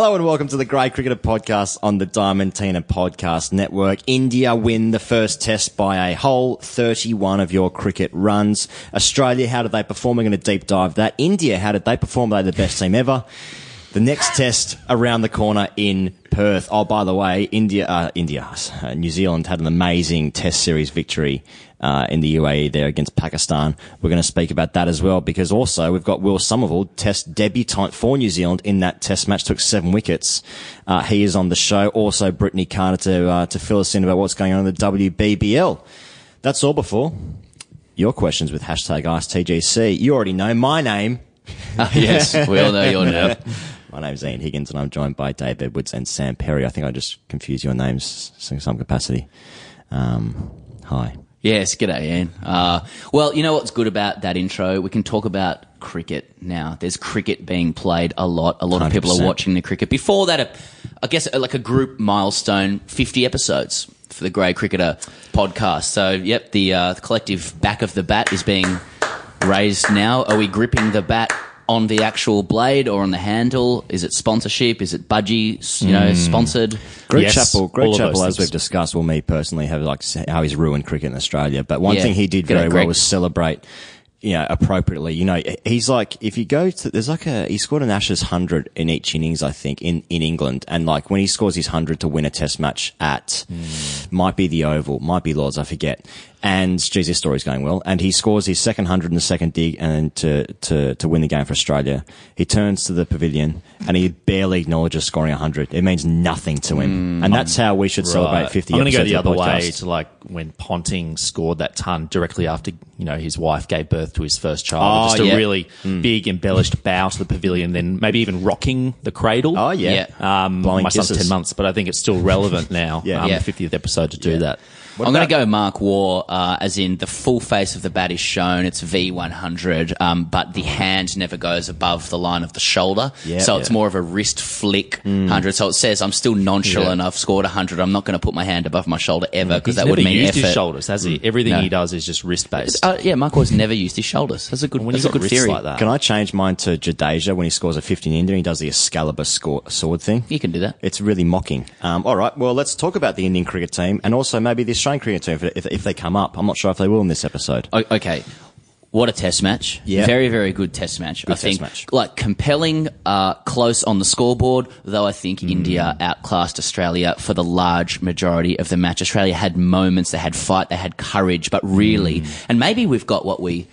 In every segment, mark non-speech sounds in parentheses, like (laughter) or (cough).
Hello and welcome to the Grade Cricketer Podcast on the Diamantina Podcast Network. India win the first test by a whole 31 of your cricket runs. Australia, how did they perform? We're going to deep dive that. India, how did they perform? Are they the best team ever? The next test around the corner in Perth. Oh, by the way, India, uh, India, uh, New Zealand had an amazing test series victory uh, in the UAE there against Pakistan. We're going to speak about that as well because also we've got Will Somerville, test debutant for New Zealand in that test match, took seven wickets. Uh, he is on the show. Also, Brittany Carter to, uh, to fill us in about what's going on in the WBBL. That's all before your questions with hashtag AskTGC. You already know my name. (laughs) yes, we all know your name. (laughs) My name's Ian Higgins and I'm joined by Dave Edwards and Sam Perry. I think I just confused your names in some capacity. Um, hi. Yes, g'day, Ian. Uh, well, you know what's good about that intro? We can talk about cricket now. There's cricket being played a lot. A lot of people are watching the cricket. Before that, a, I guess like a group milestone, 50 episodes for the Grade Cricketer podcast. So, yep, the, uh, the collective back of the bat is being raised now. Are we gripping the bat on the actual blade or on the handle? Is it sponsorship? Is it budgie, you know, hmm. sponsored? Greg Yes, Chappell, Greg all of those Chappell, as things. we've discussed, well, me personally, have like how he's ruined cricket in Australia. But one Yeah. thing he did G'day, very well was celebrate, you know, appropriately. You know, he's like, if you go to, there's like a, he scored an Ashes hundred in each innings, I think, in, in England. And like when he scores his hundred to win a test match at, hmm. might be the Oval, might be Lords, I forget. And geez, this story's going well. And he scores his second hundred in the second dig and to, to, to win the game for Australia. He turns to the pavilion and he barely acknowledges scoring hundred. It means nothing to him. and that's how we should celebrate Right. 50 I'm going to go the other podcast. way to like when Ponting scored that ton directly after you know his wife gave birth to his first child. Oh, Just a yeah. really big embellished bow to the pavilion, then maybe even rocking the cradle. Oh, yeah. yeah. Um, Blowing my son's ten months, but I think it's still relevant now. (laughs) Yeah. um, Yeah. the 50th episode to do that. I'm going to go Mark Waugh, uh, as in the full face of the bat is shown. It's V100, um, but the hand never goes above the line of the shoulder. Yeah. so it's Yeah. more of a wrist flick 100. So it says, I'm still nonchalant. Yeah. I've scored 100. I'm not going to put my hand above my shoulder ever because that would mean used effort. his shoulders, has he? Everything No. he does is just wrist based. Uh, yeah, Mark Waugh's never used his shoulders. That's a good, when that's a good theory. like that, Can I change mine to Jadeja when he scores a 15 in India and he does the Excalibur score, sword thing? You can do that. It's really mocking. Um, all right, well, let's talk about the Indian cricket team and also maybe Australian cricket team if, if, if they come up. I'm not sure if they will in this episode. O- okay. What a test match. Yeah. Very, very good test match. I test think match. like compelling, uh, close on the scoreboard, though I think Mm. India outclassed Australia for the large majority of the match. Australia had moments, they had fight, they had courage, but really, Mm. and maybe we've got what we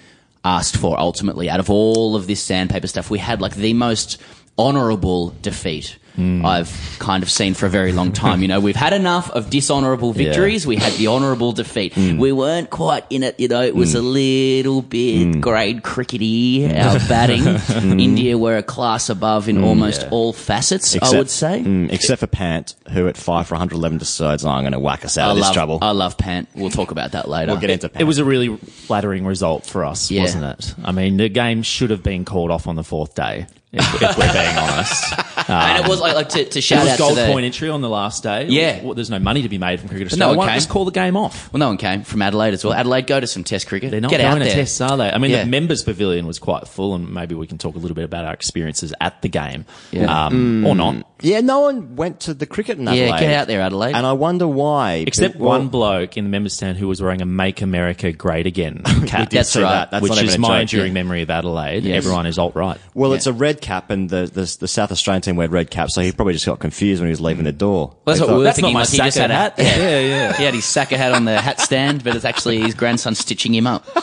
asked for ultimately out of all of this sandpaper stuff. We had like the most honourable defeat. Mm. I've kind of seen for a very long time. You know, we've had enough of dishonourable victories. We had the honourable defeat. Mm. We weren't quite in it. You know, it was a little bit grade crickety. Our batting, (laughs) India were a class above in almost all facets. I would say. Mm, except for Pant, who at 5 for 111 decides, oh, I'm going to whack us out I of this trouble. I love Pant. We'll talk about that later. we'll get into Pant. It was a really flattering result for us, Yeah. wasn't it? I mean, the game should have been called off on the fourth day, if, if we're being (laughs) honest. And it was like, like to, to It shout was out gold to the. point entry on the last day. Yeah. Well, there's no money to be made from cricket But no one Why came. just call the game off? well, no one came from Adelaide as well. Adelaide, go to some Test cricket. They're not Get going out to tests, are they? I mean, Yeah. the members' pavilion was quite full, and maybe we can talk a little bit about our experiences at the game, Yeah. um, or not. Yeah, no one went to the cricket in Adelaide. Yeah, get out there, Adelaide. And I wonder why. Except Well, one bloke in the members' stand who was wearing a "Make America Great Again" (laughs) cap. did That's see right. that. That's which not even is a my joke. enduring yeah. memory of Adelaide. Yes. Everyone is alt right. Well, Yeah. it's a red cap, and the, the the South Australian team wear red caps, so he probably just got confused when he was leaving the door. Well, that's They what thought- we were That's thinking. not my like he just had a hat. Yeah. Yeah, yeah. (laughs) He had his Saka hat on the hat stand, but it's actually his grandson stitching him up. (laughs)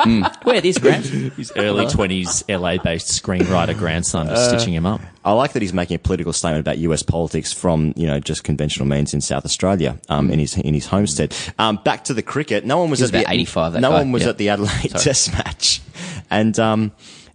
Mm. Where this, Grant? His early twenties LA-based screenwriter grandson just stitching him up. I like that he's making a political statement about US politics from, you know, just conventional means in South Australia, um, in his, in his homestead. Um, back to the cricket. No one was was at the, about 85, no guy. one was Yeah. at the Adelaide test match. And, um,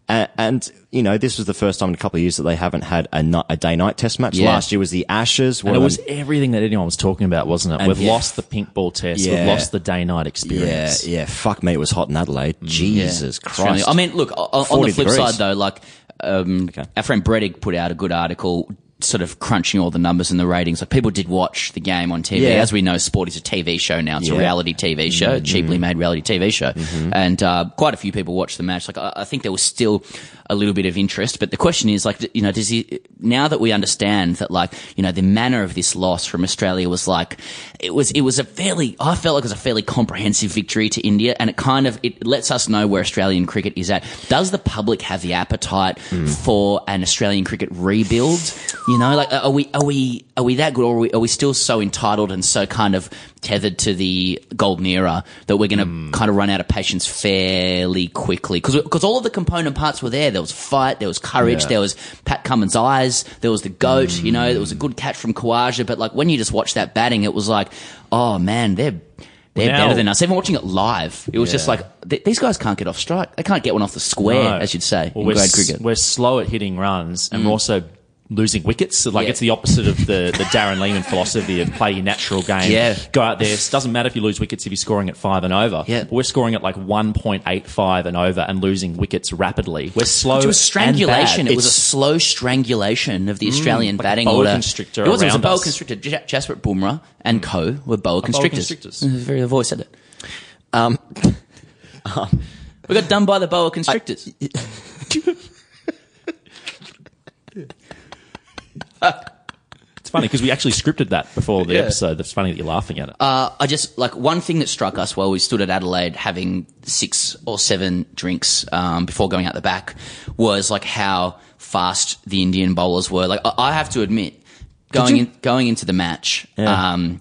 And, and, you know, this was the first time in a couple of years that they haven't had a, a day night test match. Yeah. Last year was the Ashes. And it was them- everything that anyone was talking about, wasn't it? And- We've yeah. lost the pink ball test. Yeah. We've lost the day night experience. yeah. Yeah. Fuck me, it was hot in Adelaide. Jesus Australia. Christ. I mean, look, on, on the flip degrees. side though, like, um, Okay. our friend Brettig put out a good article sort of crunching all the numbers and the ratings. Like people did watch the game on TV. Yeah. As we know, sport is a TV show now. It's Yeah. Mm-hmm. a reality TV show, a cheaply made reality TV show. And, uh, quite a few people watched the match. Like, I, I think there was still a little bit of interest, but the question is like, you know, does he, now that we understand that like, you know, the manner of this loss from Australia was like, it was, it was a fairly, I felt like it was a fairly comprehensive victory to India and it kind of, it lets us know where Australian cricket is at. Does the public have the appetite for an Australian cricket rebuild? You know, like, are we, are we, are we that good or are we, are we still so entitled and so kind of tethered to the golden era that we're going to hmm. kind of run out of patience fairly quickly? Because because all of the component parts were there. There was fight, there was courage, Yeah. there was Pat Cummins' eyes, there was the goat. You know, there was a hmm. good catch from Khawaja. But like when you just watch that batting, it was like, oh man, they're. They're Now- better than us. Even watching it live, it was just like th- these guys can't get off strike. They can't get one off the square, No. as you'd say Well, in grade s- cricket. we're slow at hitting runs, and we're hmm. also losing wickets. So, like Yeah. it's the opposite of the, the Darren Lehmann philosophy of play your natural game. Yeah. Go out there. It doesn't matter if you lose wickets if you're scoring at five and over. Yeah. But we're scoring at like 1.85 and over and losing wickets rapidly. We're slow. It was strangulation. It was a slow strangulation of the Australian like a batting boa order. constrictor It was, it was a boa us. constrictor. J- Jasprit Bumrah and co were boa constrictors. constrictors. (laughs) Very the voice said it. (laughs) um, We got done by the boa constrictors. It's funny because we actually scripted that before the episode. It's funny that you're laughing at it. Uh, I just like one thing that struck us while we stood at Adelaide having six or seven drinks um, before going out the back was like how fast the Indian bowlers were. Like I, I have to admit, going in, going into the match, Yeah. um,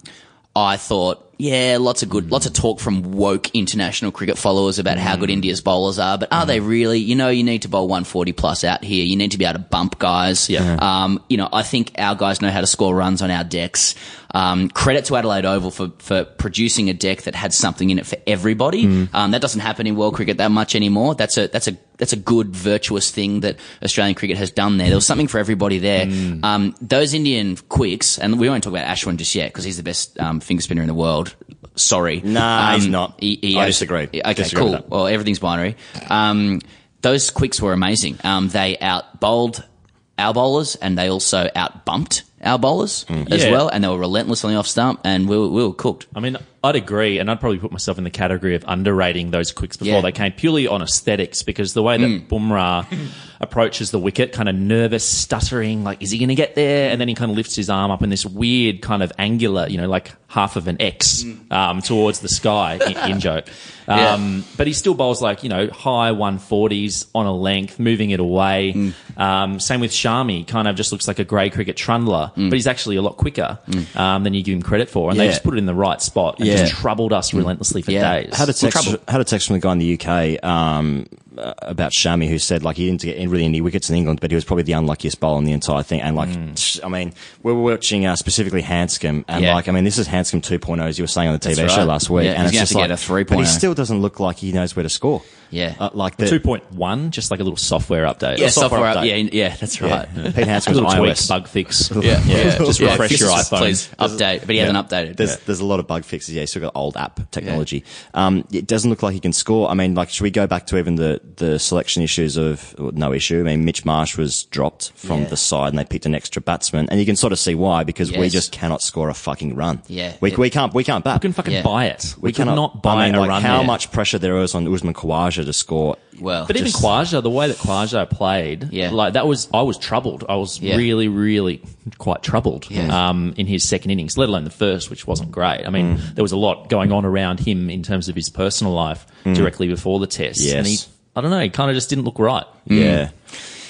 I thought. Yeah, lots of good, lots of mm. talk from woke international cricket followers about how good mm. India's bowlers are, but are they mm. really? You know, you need to bowl 140 plus out here. You need to be able to bump guys. Yeah. Um, you know, I think our guys know how to score runs on our decks. Um, credit to Adelaide Oval for, for producing a deck that had something in it for everybody. Mm. Um, that doesn't happen in world cricket that much anymore. That's a, that's a, that's a good virtuous thing that Australian cricket has done there. There was something for everybody there. Mm. Um, those Indian quicks, and we won't talk about Ashwin just yet because he's the best, um, finger spinner in the world. Sorry. Nah, Um, he's not. I disagree. Okay, Disagree cool. Well, everything's binary. Um, those quicks were amazing. Um, they out bowled our bowlers and they also out bumped our bowlers as Yeah. well. And they were relentless on the off stump and we were, we were cooked. I mean, I'd agree, and I'd probably put myself in the category of underrating those quicks before Yeah. they came, purely on aesthetics, because the way that Mm. Bumrah (laughs) approaches the wicket, kind of nervous, stuttering, like, is he going to get there? And then he kind of lifts his arm up in this weird kind of angular, you know, like half of an X um, towards the sky, in, in (laughs) joke. Um, But he still bowls like, you know, high 140s on a length, moving it away. Um, same with Shami, kind of just looks like a grey cricket trundler, but he's actually a lot quicker um, than you give him credit for. And they Yeah. just put it in the right spot and Yeah. just troubled us relentlessly for days. had a text had a text from the guy in the UK um, uh, about Shami who said like he didn't get really any wickets in England, but he was probably the unluckiest bowler in the entire thing. And like, sh- I mean, we were watching uh, specifically Handscomb, and Yeah. like, I mean, this is Handscomb 2.0 as you were saying on the TV That's show last week, Yeah, and he's it's just to like get a 3.0. But he still doesn't look like he knows where to score. Yeah. uh, like the, 2.1, just like a little software update. yeah, software software, update. yeah, yeah, that's right. yeah. Pete Handscomb's (laughs) little tweak, iOS. bug fix. (laughs) Yeah, yeah. Just Yeah, refresh this your iPhone. Please update, but he hasn't updated. There's, Yeah. there's a lot of bug fixes. Yeah, he's still got old app technology. Um, it doesn't look like he can score. I mean, like, should we go back to even the, the selection issues of well, no issue? I mean, Mitch Marsh was dropped from Yeah. the side and they picked an extra batsman, and you can sort of see why because we just cannot score a fucking run. Yeah. we, Yeah. we can't we can't bat. We can fucking Yeah. buy it. We, We cannot cannot buy I mean, a like, run how there. much pressure there was on Usman Khawaja to score. Well, But even just- Khawaja, the way that Khawaja played, Yeah. like that was, I was troubled. I was Yeah. really, really quite troubled Yeah. um, in his second innings, let alone the first, which wasn't great. I mean, Mm. there was a lot going on around him in terms of his personal life directly before the test. Mm. Yes. And he, I don't know, he kind of just didn't look right. Yeah.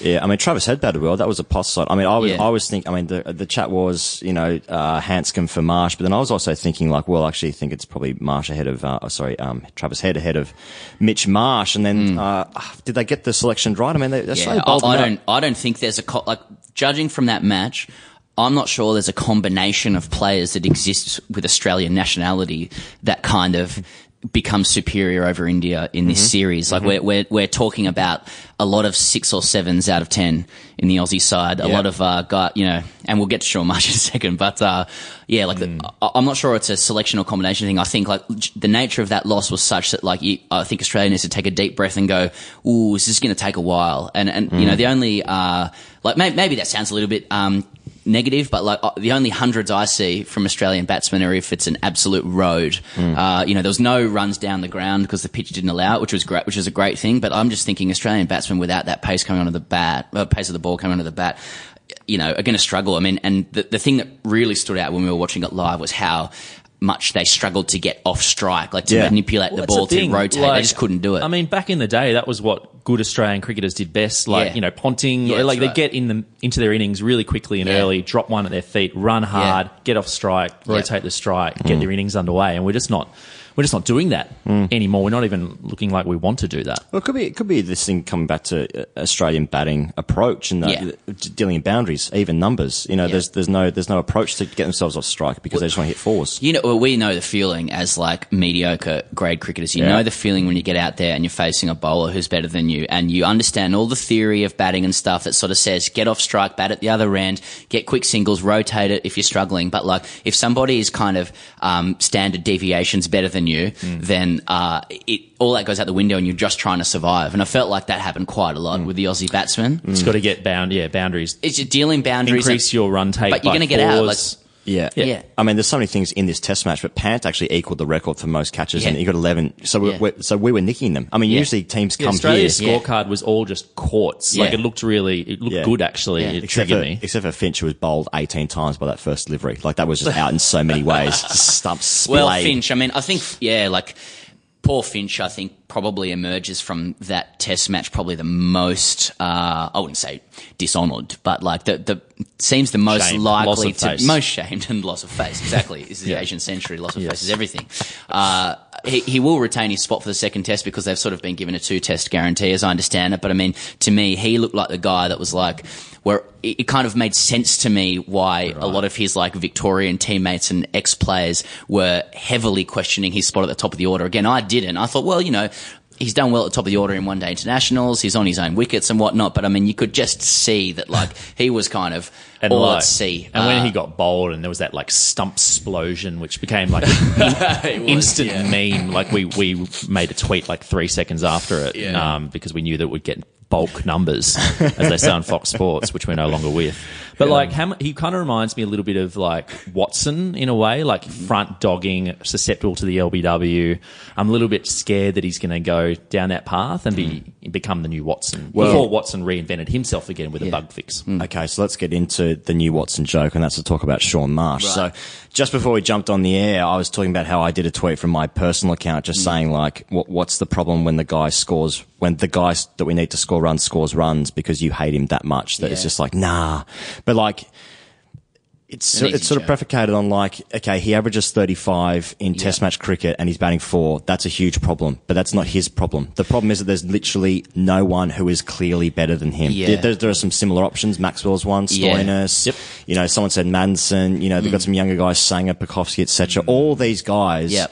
Yeah, I mean Travis had batted well. That was a pos side. I mean, I was, Yeah. I was thinking. I mean, the the chat was, you know, uh, Handscomb for Marsh, but then I was also thinking, like, well, I actually think it's probably Marsh ahead of, uh, oh, sorry, um, Travis Head ahead of Mitch Marsh. And then, uh, did they get the selection right? I mean, they, they're so Hmm. Yeah, I, I don't. I don't think there's a co- like judging from that match. I'm not sure there's a combination of players that exists with Australian nationality that kind of become superior over India in this series. Like we're, we're we're talking about a lot of six or sevens out of ten in the Aussie side. A Yeah. lot of uh, got you know, and we'll get to Shaun Marsh (laughs) in a second. But uh, yeah, like the, I, I'm not sure it's a selection or combination thing. I think like the nature of that loss was such that like you, I think Australia needs to take a deep breath and go, "Ooh, this is going to take a while." And and you know the only uh, like may, maybe that sounds a little bit. Um, negative, but like uh, the only hundreds I see from Australian batsmen are if it's an absolute road. Uh, you know, there was no runs down the ground because the pitch didn't allow it, which was great, which was a great thing. But I'm just thinking Australian batsmen without that pace coming onto the bat, uh, pace of the ball coming onto the bat, you know, are going to struggle. I mean, and the, the thing that really stood out when we were watching it live was how much they struggled to get off strike, like to Yeah. manipulate Well, the ball, thing. to rotate. Like, they just couldn't do it. I mean, back in the day, that was what good Australian cricketers did best. Like Yeah. you know, ponting, Yeah, like they right. get in the into their innings really quickly and Yeah. early, drop one at their feet, run hard, get off strike, rotate the strike, get mm. their innings underway, and we're just not. We're just not doing that anymore. We're not even looking like we want to do that. Well, it could be it could be this thing coming back to uh, Australian batting approach and the, Yeah. dealing in boundaries, even numbers. You know, Yeah. there's there's no there's no approach to get themselves off strike because they just want to hit fours. You know, well, we know the feeling as like mediocre grade cricketers. You Yeah. know the feeling when you get out there and you're facing a bowler who's better than you, and you understand all the theory of batting and stuff that sort of says get off strike, bat at the other end, get quick singles, rotate it if you're struggling. But like if somebody is kind of um, standard deviations better than you, Hmm. then uh, it all that goes out the window, and you're just trying to survive. And I felt like that happened quite a lot Hmm. with the Aussie batsmen. It's got to get bound, yeah, boundaries. It's dealing boundaries. Increase your run take, but you're going to get out. Like, fours. Yeah. Yeah. I mean, there's so many things in this test match, but Pant actually equaled the record for most catches, and he got 11. So we Yeah. so we were nicking them. I mean, Yeah. usually teams Yeah, come Australia's here. Yeah. scorecard was all just courts. Like it looked really, it looked Yeah. good actually. Yeah. It Except triggered for, me. except for Finch, who was bowled 18 times by that first delivery. Like, that was just (laughs) out in so many ways. Stumps. Well, Finch, I mean, I think, yeah, like, poor Finch, I think, probably emerges from that test match probably the most, uh, I wouldn't say dishonoured, but like the, the, seems the most Shamed. Likely to, face. most shamed and loss of face. Exactly. This is the (laughs) Asian century. Loss of Yes. face is everything. Uh, he, he will retain his spot for the second test because they've sort of been given a two test guarantee as I understand it. But I mean, to me, he looked like the guy that was like, where it, it kind of made sense to me why a lot of his like Victorian teammates and ex players were heavily questioning his spot at the top of the order. Again, I didn't. I thought, well, you know, he's done well at the top of the order in one day internationals. He's on his own wickets and whatnot. But I mean, you could just see that like (laughs) he was kind of all like- at sea. And when Uh, he got bowled, and there was that like stump explosion, which became like (laughs) an in- (laughs) instant meme. Like we we made a tweet like three seconds after it, Yeah. um, because we knew that we'd get bulk numbers, as they say on Fox Sports, which we're no longer with. But like, how, he kind of reminds me a little bit of like Watson in a way, like mm-hmm. front dogging, susceptible to the LBW. I'm a little bit scared that he's going to go down that path and be mm-hmm. become the new Watson before Watson reinvented himself again with a bug fix. Mm. Okay, so let's get into the new Watson joke, and that's to talk about Shaun Marsh. So, just before we jumped on the air, I was talking about how I did a tweet from my personal account, just mm. saying like, what, what's the problem when the guy scores, when the guy that we need to score runs scores runs because you hate him that much? That it's just like, nah. But like, it's An it's sort of predicated on like, okay, he averages 35 in test match cricket and he's batting four. That's a huge problem, but that's not his problem. The problem is that there's literally no one who is clearly better than him. Yeah. There, there, are some similar options. Maxwell's one, Yeah. Stoinis. Yep. You know, someone said Manson, You know, they've got mm. some younger guys, Sangha, Pucovski, etc. All these guys, Yep.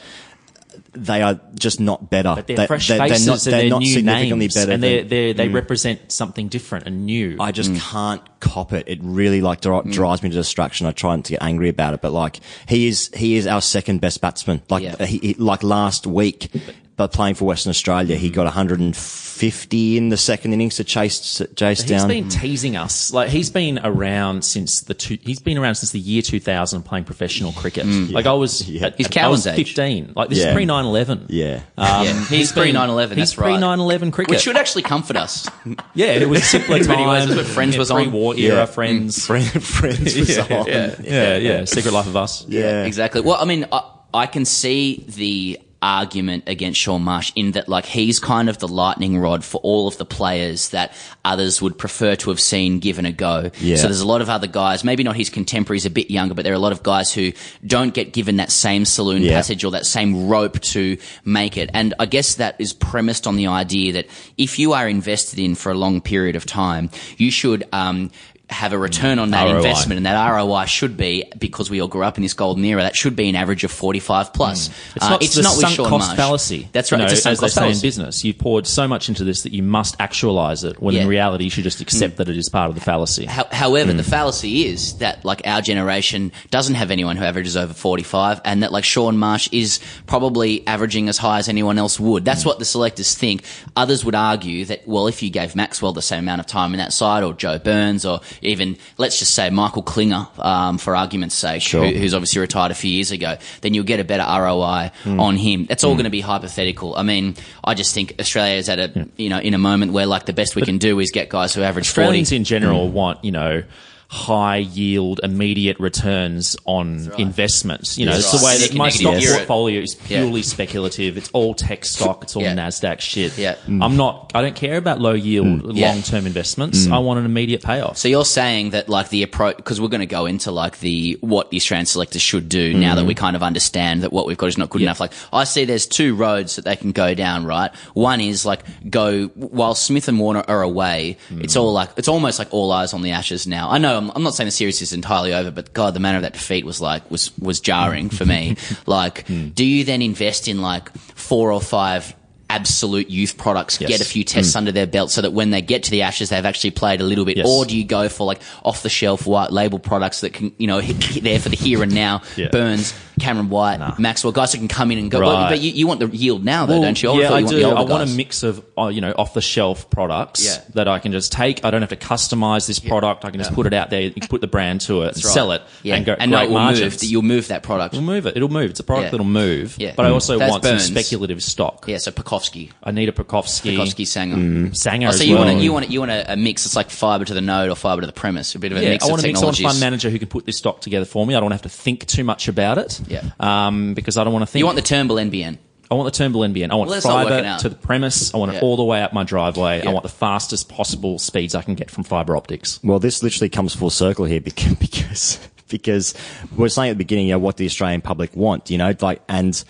They are just not better. But they're They- fresh they're, they're faces not, they're they're not new significantly names, better. and they than, they they represent something different and new. I just Mm. can't cop it. It really like dri- drives me to distraction. I try not to get angry about it, but like he is, he is our second best batsman. Like Yeah. he, he- like last week, but playing for Western Australia, Mm. he got 150 in the second innings to chase chase He's down. He's been teasing us. Like he's been around since the two, he's been around since the year 2000 playing professional cricket. Like I was, Yeah. at- He's I was Cowan's age. 15. Like this Yeah. is pre 9/11. yeah. Um, yeah, he's pre been- 9 11. He's That's right. pre 9/11 cricket. Which should actually comfort us. yeah, it was simpler In many time. ways, that's what Friends yeah, was on. Pre-war era Yeah. Friends. (laughs) Friend, friends was on. yeah, yeah, yeah. Secret Life of Us. Yeah. exactly. Well, I mean, I, I can see the argument against Shaun Marsh in that, like, he's kind of the lightning rod for all of the players that others would prefer to have seen given a go. Yeah. So there's a lot of other guys, maybe not his contemporaries, a bit younger, but there are a lot of guys who don't get given that same saloon Yeah. passage or that same rope to make it. And I guess that is premised on the idea that if you are invested in for a long period of time, you should, um, have a return on that ROI. investment, and that ROI should be because we all grew up in this golden era. That should be an average of forty-five plus. It's Uh, not it's the not sunk Shaun cost Marsh. fallacy. That's right. Know, it's a sunk as they cost say in business, you've poured so much into this that you must actualize it. When Yeah. in reality, you should just accept that it is part of the fallacy. How, however, Hmm. the fallacy is that like our generation doesn't have anyone who averages over 45 and that like Shaun Marsh is probably averaging as high as anyone else would. That's what the selectors think. Others would argue that, well, if you gave Maxwell the same amount of time in that side or Joe Burns or even, let's just say Michael Klinger, um, for argument's sake, Sure. who, who's obviously retired a few years ago, then you'll get a better ROI Hmm. on him. That's all going to be hypothetical. I mean, I just think Australia is at a, you know, in a moment where like the best we can do is get guys who average 40. Australians in general want, you know, high yield, immediate returns on investments. You know, That's it's the way that my stock gear it. portfolio is Yeah. purely speculative. It's all tech stock. It's all Yeah. Nasdaq shit. Yeah. Mm. I'm not. I don't care about low yield, mm. Yeah. long term investments. Mm. I want an immediate payoff. So you're saying that like the approach because we're going to go into like the what the Australian selectors should do now that we kind of understand that what we've got is not good enough. Like I see there's two roads that they can go down. Right, one is like go while Smith and Warner are away. It's all like it's almost like all eyes on the Ashes now. I know I'm, I'm not saying the series is entirely over, but God, the manner of that defeat was like was was jarring for me. (laughs) like, hmm. do you then invest in like four or five? Absolute youth products, Yes. get a few tests hmm. under their belt so that when they get to the Ashes, they've actually played a little bit. Yes. Or do you go for like off the shelf white label products that can, you know, hit, hit there for the here and now? Yeah. Burns, Cameron White, Maxwell, guys who can come in and go. Right. But you, you want the yield now, though, Well, don't you? I yeah, I you want do. the I want guys. a mix of uh, you know off the shelf products Yeah. that I can just take. I don't have to customize this product. I can just put it out there, you can put the brand to it, right. sell it, yeah. and go and great margins. move. You'll move that product. We'll move it. It'll move. It's a product Yeah. that'll move. Yeah. But I also That's want Burns. some speculative stock. Yeah, so Pucovski, I need a Pucovski, Pucovski Sangha. Sangha Oh, as so you well. want a, you want a, you want a, a mix It's like fiber to the node or fiber to the premise, a bit of a mix I of want to mix. I want a fund manager who can put this stock together for me. I don't want have to think too much about it. Yeah. Um, because I don't want to think. you want the Turnbull NBN. I want the Turnbull NBN. I want Well, that's not working fiber to the premise. I want Yeah. it all the way up my driveway. Yeah. I want the fastest possible speeds I can get from fiber optics. Well, this literally comes full circle here (laughs) because because because we're saying at the beginning, you know, what the Australian public want, you know, like, and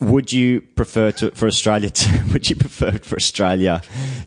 would you prefer to for Australia to (laughs) would you prefer for Australia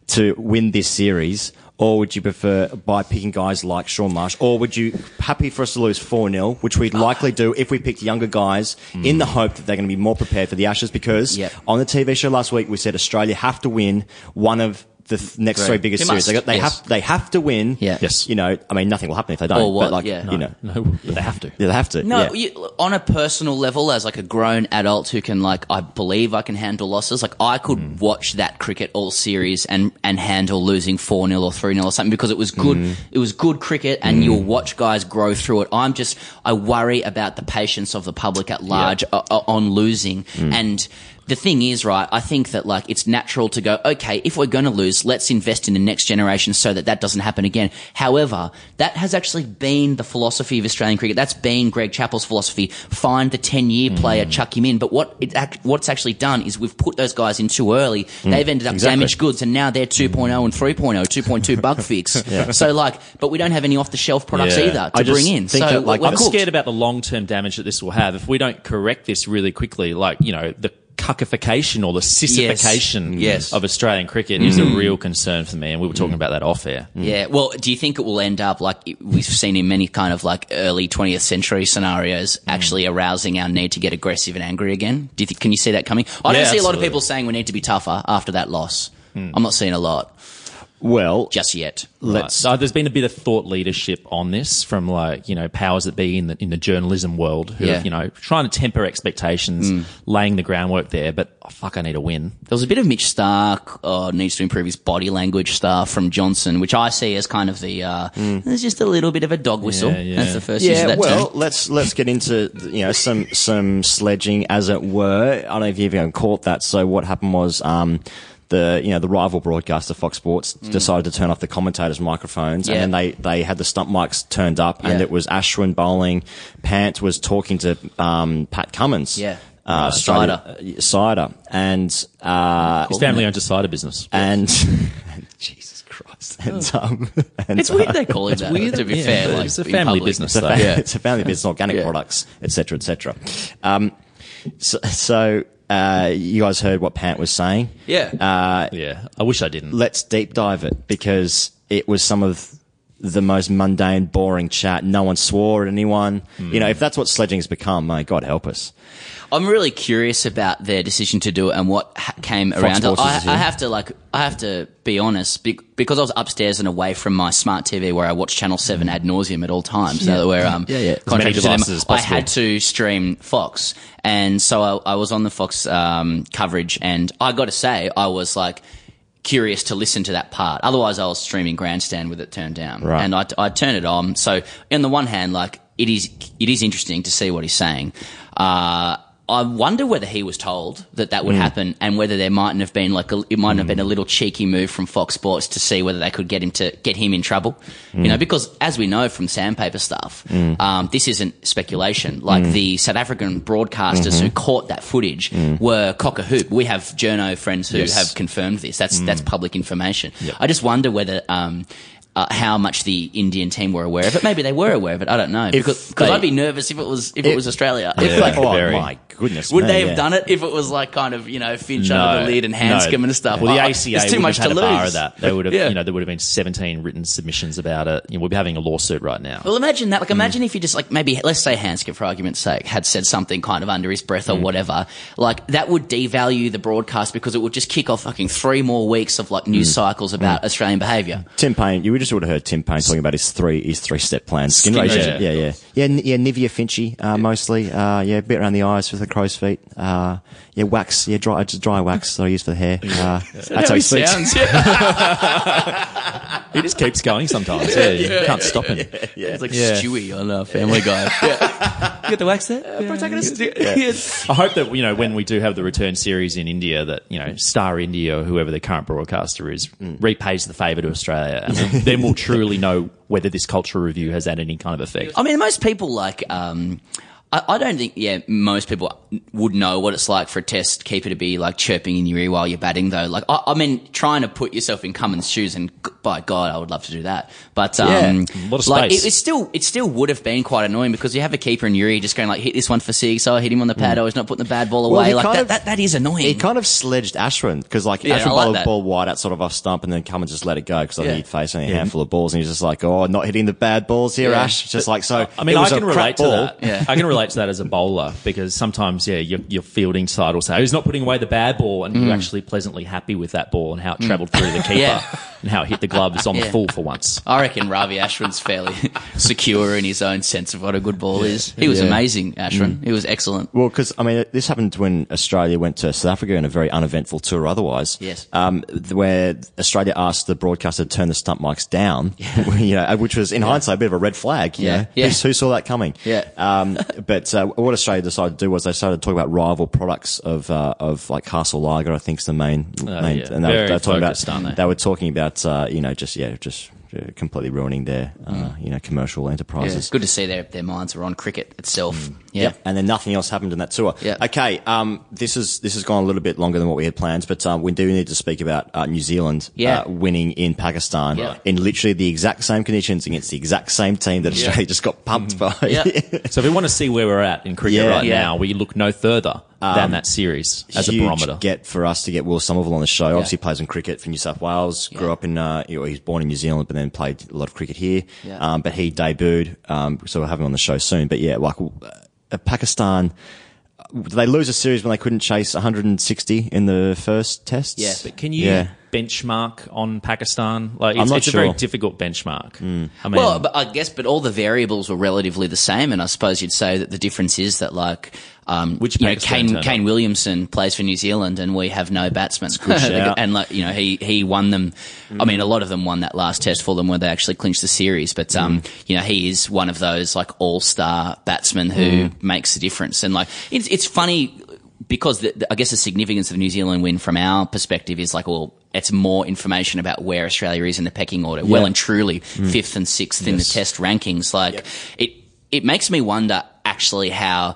to win this series? Or would you prefer by picking guys like Shaun Marsh? Or would you happy for us to lose 4 0, which we'd likely do if we picked younger guys in the hope that they're going to be more prepared for the Ashes? Because Yep. on the TV show last week, we said Australia have to win one of the th- next Right. three biggest They series. They, got, they yes. have they have to win. Yeah. Yes. You know, I mean, nothing will happen if they don't. Or what, But like, yeah. you know, No, but they have to. yeah, they have to. No, yeah. you, on a personal level, as like a grown adult who can like, I believe I can handle losses. Like I could Mm. watch that cricket all series and and handle losing four 0 or three 0 or something because it was good. Mm. It was good cricket, and you'll watch guys grow through it. I'm just I worry about the patience of the public at large o- o- on losing Mm. and. The thing is, right, I think that like it's natural to go, okay, if we're going to lose, let's invest in the next generation so that that doesn't happen again. However, that has actually been the philosophy of Australian cricket. That's been Greg Chappell's philosophy. Find the 10 year player, mm. chuck him in. But what it what's actually done is we've put those guys in too early. Mm. They've ended up exactly. damaged goods and now they're 2.0 mm. and 3.0, 2.2 bug (laughs) fix. So like, but we don't have any off the shelf products Yeah. either to I bring in. So that, like, I'm cooked. scared about the long term damage that this will have if we don't correct this really quickly. Like, you know, the cuckification or the sissification Yes. of Australian cricket is a real concern for me. And we were talking about that off air. Yeah. Well, do you think it will end up like we've seen in many kind of like early 20th century scenarios, Mm. actually arousing our need to get aggressive and angry again? Do you think? Can you see that coming? I don't Yeah, see a lot of people saying we need to be tougher after that loss. Hmm. I'm not seeing a lot well, just yet. let's. So there's been a bit of thought leadership on this from like you know powers that be in the in the journalism world who Yeah. are, you know trying to temper expectations, laying the groundwork there. But oh, fuck, I need a win. There was a bit of Mitch Starc uh, needs to improve his body language stuff from Johnson, which I see as kind of the uh, there's just a little bit of a dog whistle. Yeah, yeah. That's the first use yeah, of that well, term. let's let's get into you know some some sledging, as it were. I don't know if you've even caught that. So what happened was. Um, the you know the rival broadcaster Fox Sports decided to turn off the commentators' microphones, Mm. Yeah. and then they, they had the stump mics turned up, and Yeah. it was Ashwin bowling. Pant was talking to um, Pat Cummins, Yeah. uh, Uh, Australia- uh, cider, and uh, His family owns a cider business. and (laughs) Jesus Christ, (laughs) and, um, (laughs) and It's weird they call it that. weird to be that- fair, like, it's a family public. business, it's a, fa- Yeah. it's a family business, organic Yeah. products, etc., etc. Um, so, so uh, you guys heard what Pant was saying. Yeah. Uh, Yeah, I wish I didn't. let's deep dive it because it was some of the most mundane, boring chat. No one swore at anyone. You know, if that's what sledging's become, my God help us. I'm really curious about their decision to do it and what ha- came around. Sports' I. I have to like, I have to be honest be- because I was upstairs and away from my smart TV where I watch Channel Seven ad nauseum at all times. So where um, Yeah, yeah. As many contracted to them, devices as I had to stream Fox, and so I, I was on the Fox um, coverage, and I got to say, I was like. Curious to listen to that part. Otherwise, I was streaming Grandstand with it turned down, Right. and I, I turn it on. So, on the one hand, like it is, it is interesting to see what he's saying. Uh, I wonder whether he was told that that would Hmm. happen, and whether there mightn't have been like a, it might have been a little cheeky move from Fox Sports to see whether they could get him to get him in trouble. Hmm. You know, because as we know from sandpaper stuff, um, this isn't speculation. Like Hmm. the South African broadcasters Mm-hmm. who caught that footage were cock a hoop. We have journo friends who Yes. have confirmed this. That's Hmm. that's public information. I just wonder whether. Um, uh, how much the Indian team were aware of it? Maybe they were aware of it. I don't know because because they- I'd be nervous if it was if it, If- was Australia. If If, like, oh very. my goodness, would me, they have yeah. done it if it was like kind of you know Finch under the lid and Handscomb no. and stuff? Well, the I- I- ACA it's too would much have had to a bar lose. of that. They would have, (laughs) Yeah. you know, there would have been 17 written submissions about it. You know, we'd be having a lawsuit right now. Well, imagine that. Like, Hmm. imagine if you just like maybe let's say Handscomb, for argument's sake, had said something kind of under his breath or Hmm. whatever. Like that would devalue the broadcast because it would just kick off fucking three more weeks of like news Hmm. cycles about Australian behaviour. Tim Payne, you were just would have heard Tim Paine talking about his three his three step plan. Skin, Skin regime. regime. Yeah, yeah, yeah, yeah. Nivea Finchy, uh, mostly. Uh, yeah, a bit around the eyes with the crow's feet. Uh, yeah, wax. Yeah, dry, just dry wax that I use for the hair. Uh, that's how he speaks. sounds. Yeah. (laughs) He just keeps going sometimes. Yeah, you can't stop him. It's like Yeah. Stewie on uh, Family Guy. (laughs) yeah. You got the wax there? protagonist. (laughs) I hope that you know when we do have the return series in India, that you know Star India or whoever the current broadcaster is repays the favour to Australia, and then, then we'll truly know whether this cultural review has had any kind of effect. I mean, most people like. Um, I, I don't think, yeah, most people would know what it's like for a test keeper to be like chirping in your ear while you're batting, though. Like, I, I mean, trying to put yourself in Cummins' shoes, and by God, I would love to do that. But um, Yeah, a lot of like, space. it, it still, it still would have been quite annoying because you have a keeper in your ear just going like, hit this one for six, oh, hit him on the pad, oh, he's not putting the bad ball Mm. Well, away. like that, of- that, that is annoying. He kind of sledged Ashwin because like Yeah, Ashwin I like bowled that. ball wide out sort of off stump and then come and just let it go because I Yeah. think he'd face only a handful of balls and he's just like, oh, not hitting the bad balls here, Yeah. Ash. Just like so. I mean, it I was a can relate to ball. that. Yeah. I can relate (laughs) to that as a bowler because sometimes, yeah, your, your fielding side will say, "Oh, he's not putting away the bad ball," and you're actually pleasantly happy with that ball and how it travelled through the (laughs) keeper Mm. Yeah. and how it hit the gloves on (laughs) Yeah. the full for once. I reckon Ravi Ashwin's fairly (laughs) secure in his own sense of what a good ball is. He was Yeah. amazing, Ashwin. He was excellent. Well, because I mean, this happened when Australia went to South Africa in a very uneventful tour. Otherwise, Yes. um, th- where Australia asked the broadcaster to turn the stump mics down, you know, which was in hindsight a bit of a red flag. You Yeah. know? Yeah. Who, who saw that coming? Yeah. Um, but uh, what Australia decided to do was they started talking about rival products of uh, of like Castle Lager. I think is the main, Oh, main yeah. and they, were- Very they were talking focused, about aren't they? were talking about uh, you know just yeah just. Uh, Completely ruining their, uh, you know, commercial Mm. Yeah, enterprises. it's good to see their, their minds are on cricket itself. Yeah. Yep. And then nothing else happened in that tour. Yeah. Okay. Um, this is this has gone a little bit longer than what we had planned, but um, we do need to speak about uh, New Zealand Yeah. uh, winning in Pakistan Yeah. in literally the exact same conditions against the exact same team that Australia just got pumped by. Yeah. (laughs) So if we want to see where we're at in cricket Yeah. right Yeah. now, we look no further than that series as a barometer. get for us to get Will Somerville on the show. Obviously, plays in cricket for New South Wales. Grew up in, uh, he was born in New Zealand, but then played a lot of cricket here. Yeah. Um, but he debuted, um, so we'll have him on the show soon. But yeah, like uh, Pakistan, did they lose a series when they couldn't chase 160 in the first test? Yeah. But can you Yeah. Benchmark on Pakistan? Like, I'm it's, not it's a very difficult benchmark. I mean, Well, but I guess, but all the variables were relatively the same, and I suppose you'd say that the difference is that, like, um, Which you know, Kane, Kane? Williamson plays for New Zealand, and we have no batsmen. (laughs) and like, you know, he he won them. I mean, a lot of them won that last test for them where they actually clinched the series. But um, you know, he is one of those like all star batsmen who makes the difference. And like, it's it's funny because the, the- I guess the significance of the New Zealand win from our perspective is like, well, it's more information about where Australia is in the pecking order. Well and truly mm. fifth and sixth in the test rankings. Like it, it makes me wonder actually how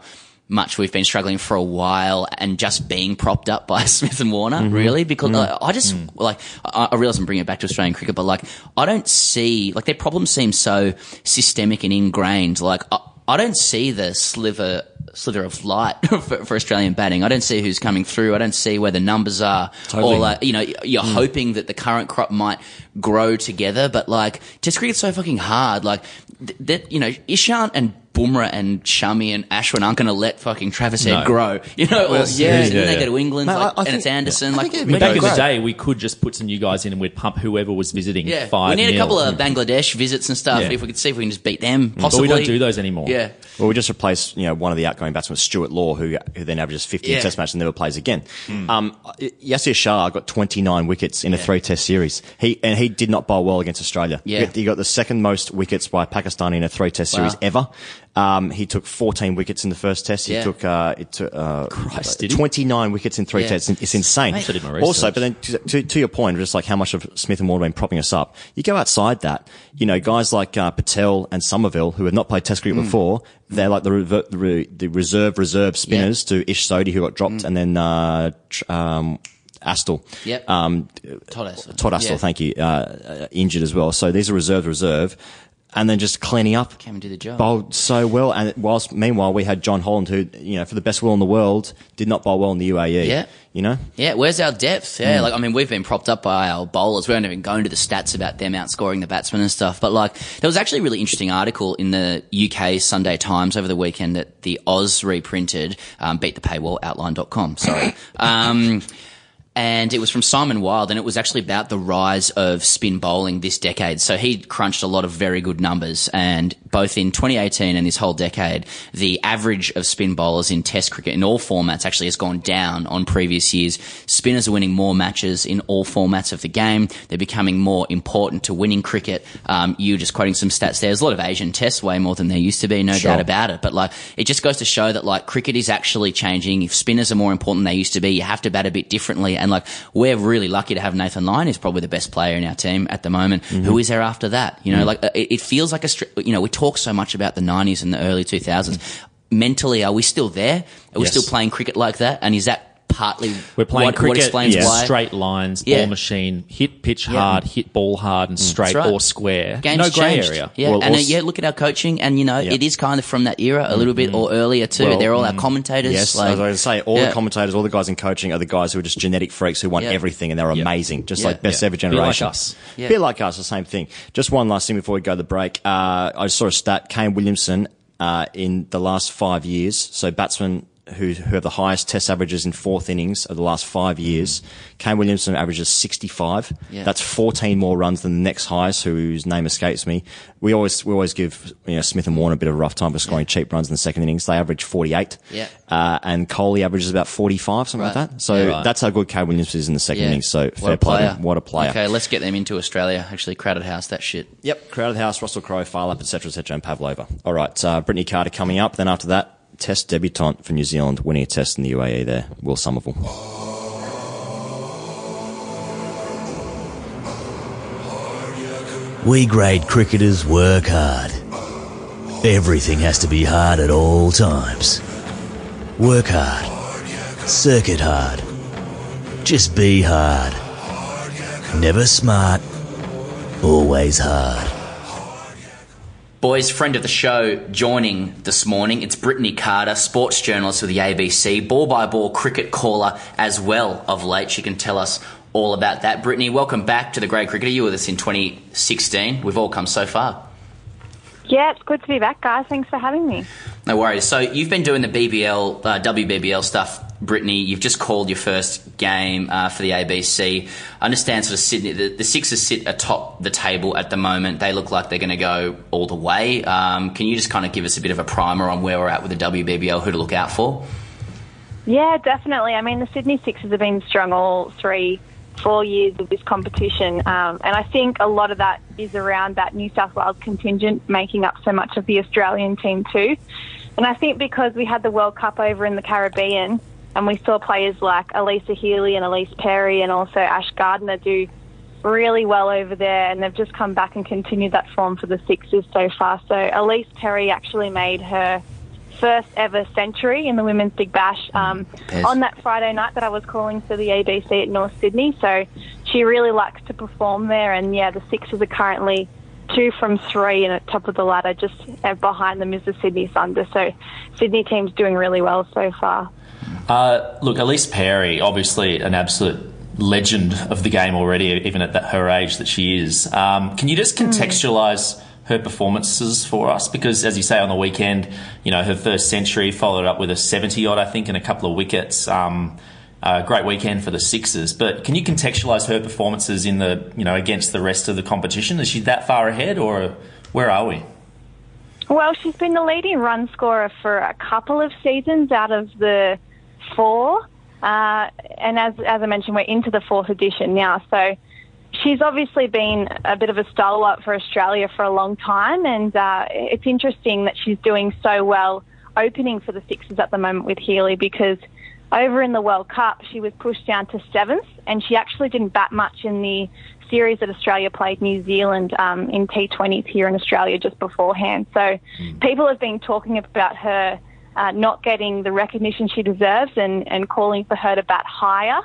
much we've been struggling for a while and just being propped up by (laughs) Smith and Warner, mm-hmm. really, because uh, I just mm. like I, I realize I'm bringing it back to Australian cricket, but like I don't see like their problems seem so systemic and ingrained. Like I, I don't see the sliver slither of light (laughs) for, for Australian batting. I don't see who's coming through. I don't see where the numbers are. Totally. Or like, you know, you're mm. hoping that the current crop might grow together, but like, Test cricket's so fucking hard. Like, that you know, Ishant and Bumrah and Shami and Ashwin aren't going to let fucking Travis Head No. grow. You know, or, Well, yeah, yeah, and then they yeah. go to England, Mate, like, I- I and it's Anderson. I like, think it'd I mean, back in the day, we could just put some new guys in and we'd pump whoever was visiting yeah, five. we need a couple of hmm. Bangladesh visits and stuff. Yeah. If we could see if we can just beat them, hmm. possibly. But possibly. we don't do those anymore. Yeah. Well, we just replaced, you know, one of the outgoing batsmen, Stuart Law, who, who then averages 15 Yeah. test matches and never plays again. Hmm. Um, Yasir Shah got 29 wickets in a three test series. He, and he did not bowl well against Australia. Yeah. He got, he got the second most wickets by Pakistan in a three test series Wow. ever. Um, he took 14 wickets in the first test. He Yeah. took, uh, it took, uh, Christ, did he? 29 wickets in three Yeah. tests. It's insane. Mate. I did my Also, but then to, to, to your point, just like how much of Smith and have been propping us up, you go outside that, you know, guys like uh, Patel and Somerville, who have not played Test Mm. cricket before, they're like the, rever- the, re- the reserve reserve spinners to Ish Sodhi, who got dropped, and then uh, tr- um, Astle. Mm. Yep. Um, Todd Astle. Todd Astle, Yeah. thank you, uh, uh, injured as well. So these are reserve reserve. And then just cleaning up. Came and did the job. Bowled so well. And whilst, meanwhile, we had Jon Holland, who, you know, for the best will in the world, did not bowl well in the UAE. Yeah. You know? Yeah, where's our depth? Yeah, Hmm. like I mean, we've been propped up by our bowlers. We don't even go into the stats about them outscoring the batsmen and stuff. But like, there was actually a really interesting article in the UK Sunday Times over the weekend that the Oz reprinted. Um, beat the paywall outline.com. Sorry. (laughs) Um, and it was from Simon Wilde, and it was actually about the rise of spin bowling this decade. So he crunched a lot of very good numbers, and both in 2018 and this whole decade, the average of spin bowlers in Test cricket in all formats actually has gone down on previous years. Spinners are winning more matches in all formats of the game. They're becoming more important to winning cricket. Um, you were just quoting some stats there. There's a lot of Asian tests, way more than there used to be, no Sure. doubt about it. But like, it just goes to show that like cricket is actually changing. If spinners are more important than they used to be, you have to bat a bit differently. And like, we're really lucky to have Nathan Lyon, who's probably the best player in our team at the moment. Mm-hmm. Who is there after that? You know, like uh, it, it feels like a, str- you know, we talk so much about the 90s and the early 2000s. Mentally, are we still there? Are we Yes. still playing cricket like that? And is that partly We're playing what, cricket, what explains yeah. why? straight lines, Yeah. ball machine, hit pitch Yeah. hard, hit ball hard, and straight right. or square. Game's no grey area. Yeah, Well, and uh, yeah, look at our coaching, and you know, it is kind of from that era a little bit or earlier too. Well, They're all our commentators. Yes, like, as I was say, all the commentators, all the guys in coaching are the guys who are just genetic freaks who want everything and they're amazing, just like best ever Be like generation. us. Yeah. Bit like us, the same thing. Just one last thing before we go to the break. Uh, I saw a stat, Kane Williamson, uh, in the last five years, so batsmen who, who have the highest test averages in fourth innings of the last five years, Kane Williamson averages 65. Yeah. That's 14 more runs than the next highest, whose name escapes me. We always, we always give, you know, Smith and Warner a bit of a rough time for scoring cheap runs in the second innings. They average 48. Yeah. Uh, and Kohli averages about 45, something Right. like that. So Yeah, right. that's how good Kane Williamson is in the second Yeah. innings. So What fair play. to player. him. What a player. Okay, let's get them into Australia. Actually, crowded house, that shit. Yep, Crowded House, Russell Crowe, Phar Lap, etc., etc., and Pavlova. All right, uh, Brittany Carter coming up. Then after that, Test debutant for New Zealand, winning a Test in the UAE. There, Will Somerville. We grade cricketers work hard. Everything has to be hard at all times. Work hard. Circuit hard. Just be hard. Never smart. Always hard. Boys, friend of the show joining this morning. It's Brittany Carter, sports journalist with the ABC, ball by ball cricket caller as well of late. She can tell us all about that. Brittany, welcome back to the Grade Cricketer. You were with us in 2016. We've all come so far. Yeah, it's good to be back, guys. Thanks for having me. No worries. So you've been doing the BBL, uh, WBBL stuff, Brittany. You've just called your first game uh, for the ABC. I understand sort of Sydney, the, the Sixers sit atop the table at the moment. They look like they're going to go all the way. Um, can you just kind of give us a bit of a primer on where we're at with the WBBL, who to look out for? Yeah, definitely. I mean, the Sydney Sixers have been strong all three, four years of this competition, um, and I think a lot of that is around that New South Wales contingent making up so much of the Australian team too. And I think because we had the World Cup over in the Caribbean, and we saw players like Alyssa Healy and Elise Perry, and also Ash Gardner do really well over there, and they've just come back and continued that form for the Sixers so far. So Elise Perry actually made her first ever century in the Women's Big Bash um, on that Friday night that I was calling for the ABC at North Sydney. So she really likes to perform there, and yeah, the Sixers are currently two from three and at top of the ladder, just uh, behind them is the Sydney Thunder. So Sydney team's doing really well so far. Uh, look, Elise Perry, obviously an absolute legend of the game already, even at that, her age that she is. Um, can you just contextualise her performances for us? Because, as you say, on the weekend, you know, her first century followed up with a 70 odd, I think, and a couple of wickets. Um, a great weekend for the Sixers, but can you contextualise her performances in the, you know, against the rest of the competition? Is she that far ahead, or where are we? Well, she's been the leading run scorer for a couple of seasons out of the four. Uh, and as, as I mentioned, we're into the fourth edition now. So she's obviously been a bit of a stalwart for Australia for a long time. And uh, it's interesting that she's doing so well opening for the Sixers at the moment with Healy because over in the World Cup, she was pushed down to seventh and she actually didn't bat much in the series that Australia played New Zealand um, in T20s here in Australia just beforehand. So people have been talking about her uh, not getting the recognition she deserves and, and calling for her to bat higher.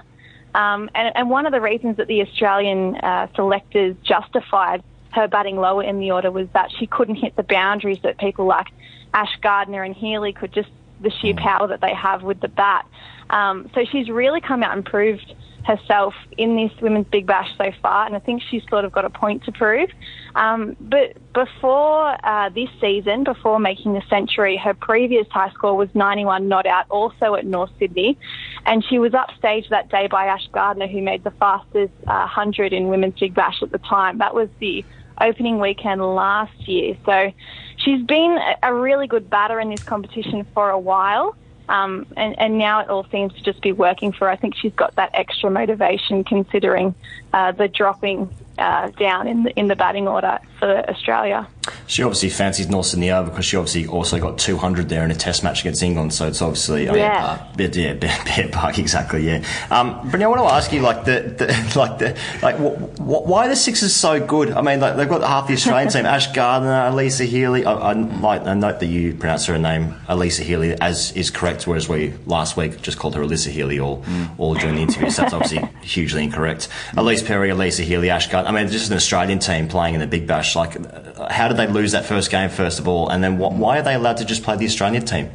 Um, and, and one of the reasons that the Australian uh, selectors justified her batting lower in the order was that she couldn't hit the boundaries that people like Ash Gardner and Healy could just the sheer power that they have with the bat. Um, so she's really come out and proved herself in this women's big bash so far, and I think she's sort of got a point to prove. Um, but before uh, this season, before making the century, her previous high score was 91 not out, also at North Sydney, and she was upstaged that day by Ash Gardner, who made the fastest uh, 100 in women's big bash at the time. That was the opening weekend last year. So she's been a- really good batter in this competition for a while. Um, and, and now it all seems to just be working for her. I think she's got that extra motivation considering uh, the dropping uh, down in the, in the batting order for Australia. She obviously fancies North Sydney over because she obviously also got 200 there in a test match against England. So it's obviously I mean, Yeah. Bear, yeah, Bear, Bear Park, exactly. Yeah. Um, Brittany, I want to ask you, like the, the (laughs) like the like wh- wh- why are the Sixers so good? I mean, like they've got half the Australian team: Ash Gardner, Elisa Healy. I, I like I note that you pronounce her name Elisa Healy as is correct, whereas we last week just called her Alyssa Healy all all during the interview. So that's obviously (laughs) hugely incorrect. Ellyse Perry, Elisa Healy, Ash Gardner. I mean, just an Australian team playing in the Big Bash. Like, uh, how did they lose that first game? First of all, and then wh- why are they allowed to just play the Australian team?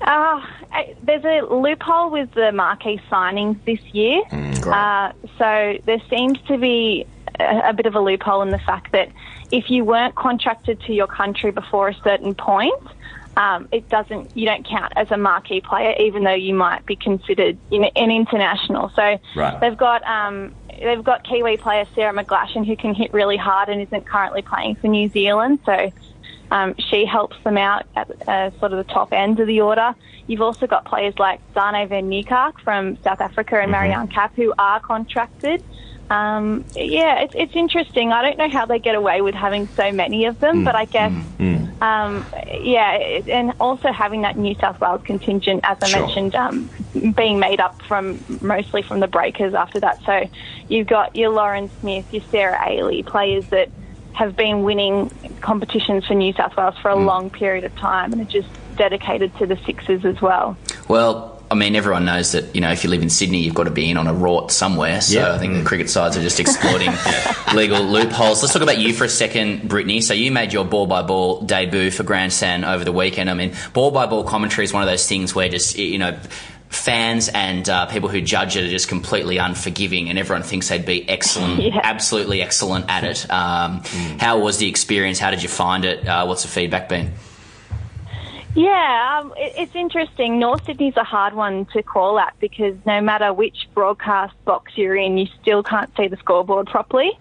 Uh, there's a loophole with the marquee signings this year. uh, so there seems to be a, a bit of a loophole in the fact that if you weren't contracted to your country before a certain point, um, it doesn't. You don't count as a marquee player, even though you might be considered you know, an international. So Right. they've got um, they've got Kiwi player Sara McGlashan who can hit really hard and isn't currently playing for New Zealand. So um, she helps them out at uh, sort of the top end of the order. You've also got players like Dane van Niekerk from South Africa and Marizanne Kapp who are contracted. Um, yeah, it's, it's interesting. I don't know how they get away with having so many of them, but I guess, um, yeah, it, and also having that New South Wales contingent, as I Sure. mentioned, um, being made up from mostly from the breakers after that. So you've got your Lauren Smith, your Sarah Aley, players that have been winning competitions for New South Wales for a long period of time and are just dedicated to the Sixers as well. Well, I mean, everyone knows that, you know, if you live in Sydney, you've got to be in on a rort somewhere. So Yeah. I think the cricket sides are just exploiting (laughs) legal loopholes. Let's talk about you for a second, Brittany. So you made your ball by ball debut for Grandstand over the weekend. I mean, ball by ball commentary is one of those things where just, you know, fans and uh, people who judge it are just completely unforgiving and everyone thinks they'd be excellent, (laughs) Yeah. absolutely excellent at it. Um, How was the experience? How did you find it? Uh, what's the feedback been? Yeah, um, it, it's interesting. North Sydney's a hard one to call at because no matter which broadcast box you're in, you still can't see the scoreboard properly.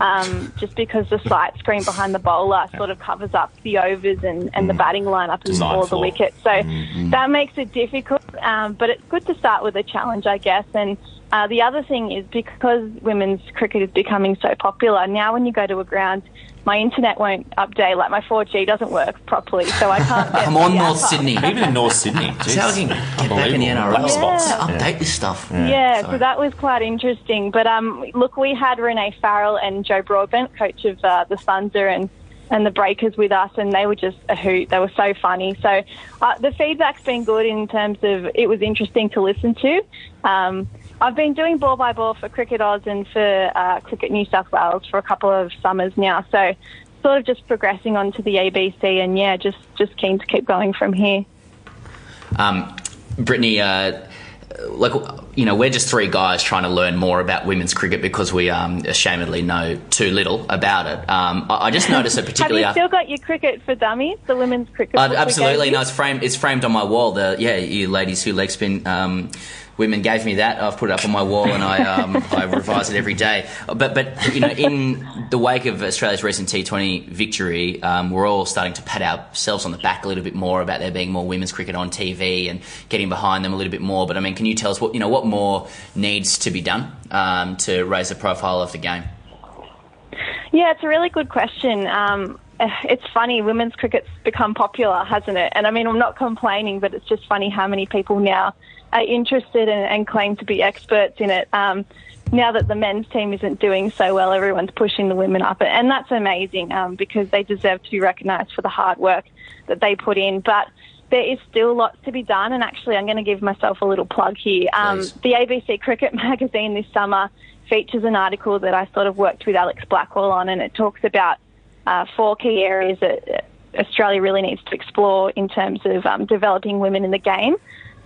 Um, just because the sight screen behind the bowler sort of covers up the overs and, and the batting lineup and all the wickets. So that makes it difficult. Um, but it's good to start with a challenge, I guess. And uh, the other thing is because women's cricket is becoming so popular, now when you go to a ground, my internet won't update, like my 4G doesn't work properly, so I can't (laughs) get Come on, the North app up. Sydney. Even in North Sydney. Is that how can get back in the NRL? Black spots. Update this stuff. Yeah, Sorry. so that was quite interesting. But um, look, we had Rene Farrell and Jo Broadbent, coach of uh, the Thunder and and the Breakers, with us, and they were just a hoot. They were so funny. So uh, the feedback's been good in terms of it was interesting to listen to. Um, I've been doing ball by ball for Cricket Oz and for uh, Cricket New South Wales for a couple of summers now. So, sort of just progressing onto the ABC, and yeah, just just keen to keep going from here. Um, Brittany, uh, like you know, we're just three guys trying to learn more about women's cricket because we um, ashamedly know too little about it. Um, I, I just noticed that (laughs) Have you still got your cricket for dummies, the women's cricket? Uh, absolutely, no. It's framed. It's framed on my wall. The yeah, you ladies who leg spin. Um, women gave me that. I've put it up on my wall, and I um, (laughs) I revise it every day. But but you know, in the wake of Australia's recent T20 victory, um, we're all starting to pat ourselves on the back a little bit more about there being more women's cricket on TV and getting behind them a little bit more. But I mean, can you tell us what you know? What more needs to be done um, to raise the profile of the game? Yeah, it's a really good question. Um, eh, it's funny, women's cricket's become popular, hasn't it? And I mean, I'm not complaining, but it's just funny how many people now are interested and, and claim to be experts in it. Um, now that the men's team isn't doing so well, everyone's pushing the women up, and that's amazing um, because they deserve to be recognised for the hard work that they put in. But there is still lots to be done, and actually, I'm going to give myself a little plug here. Um, the ABC Cricket (laughs) magazine this summer features an article that I sort of worked with Alex Blackwell on, and it talks about uh, four key areas that Australia really needs to explore in terms of um, developing women in the game.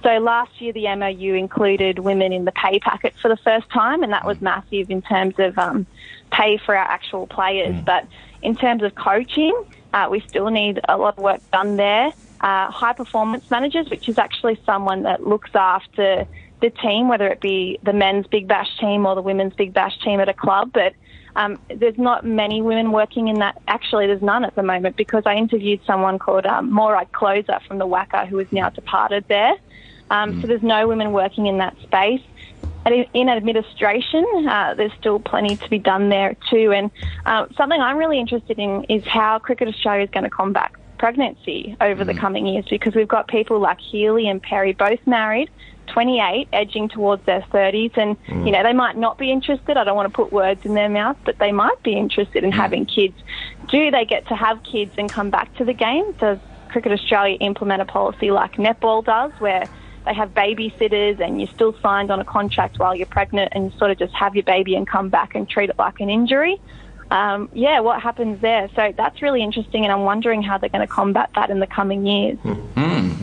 So last year, the MOU included women in the pay packet for the first time, and that was massive in terms of um, pay for our actual players. But in terms of coaching, uh, we still need a lot of work done there. Uh, high performance managers, which is actually someone that looks after the team, whether it be the men's Big Bash team or the women's Big Bash team at a club. But um, there's not many women working in that. Actually, there's none at the moment because I interviewed someone called um, Morag Closer from the WACA who is now departed there. Um, So there's no women working in that space. And in- in administration, uh, there's still plenty to be done there too. And uh, something I'm really interested in is how Cricket Australia is going to combat pregnancy over the mm. coming years because we've got people like Healy and Perry both married, 28, edging towards their 30s. And, you mm. know, they might not be interested. I don't want to put words in their mouth, but they might be interested in mm. having kids. Do they get to have kids and come back to the game? Does Cricket Australia implement a policy like netball does where they have babysitters and you're still signed on a contract while you're pregnant and you sort of just have your baby and come back and treat it like an injury. Um, yeah, what happens there? So that's really interesting, and I'm wondering how they're going to combat that in the coming years.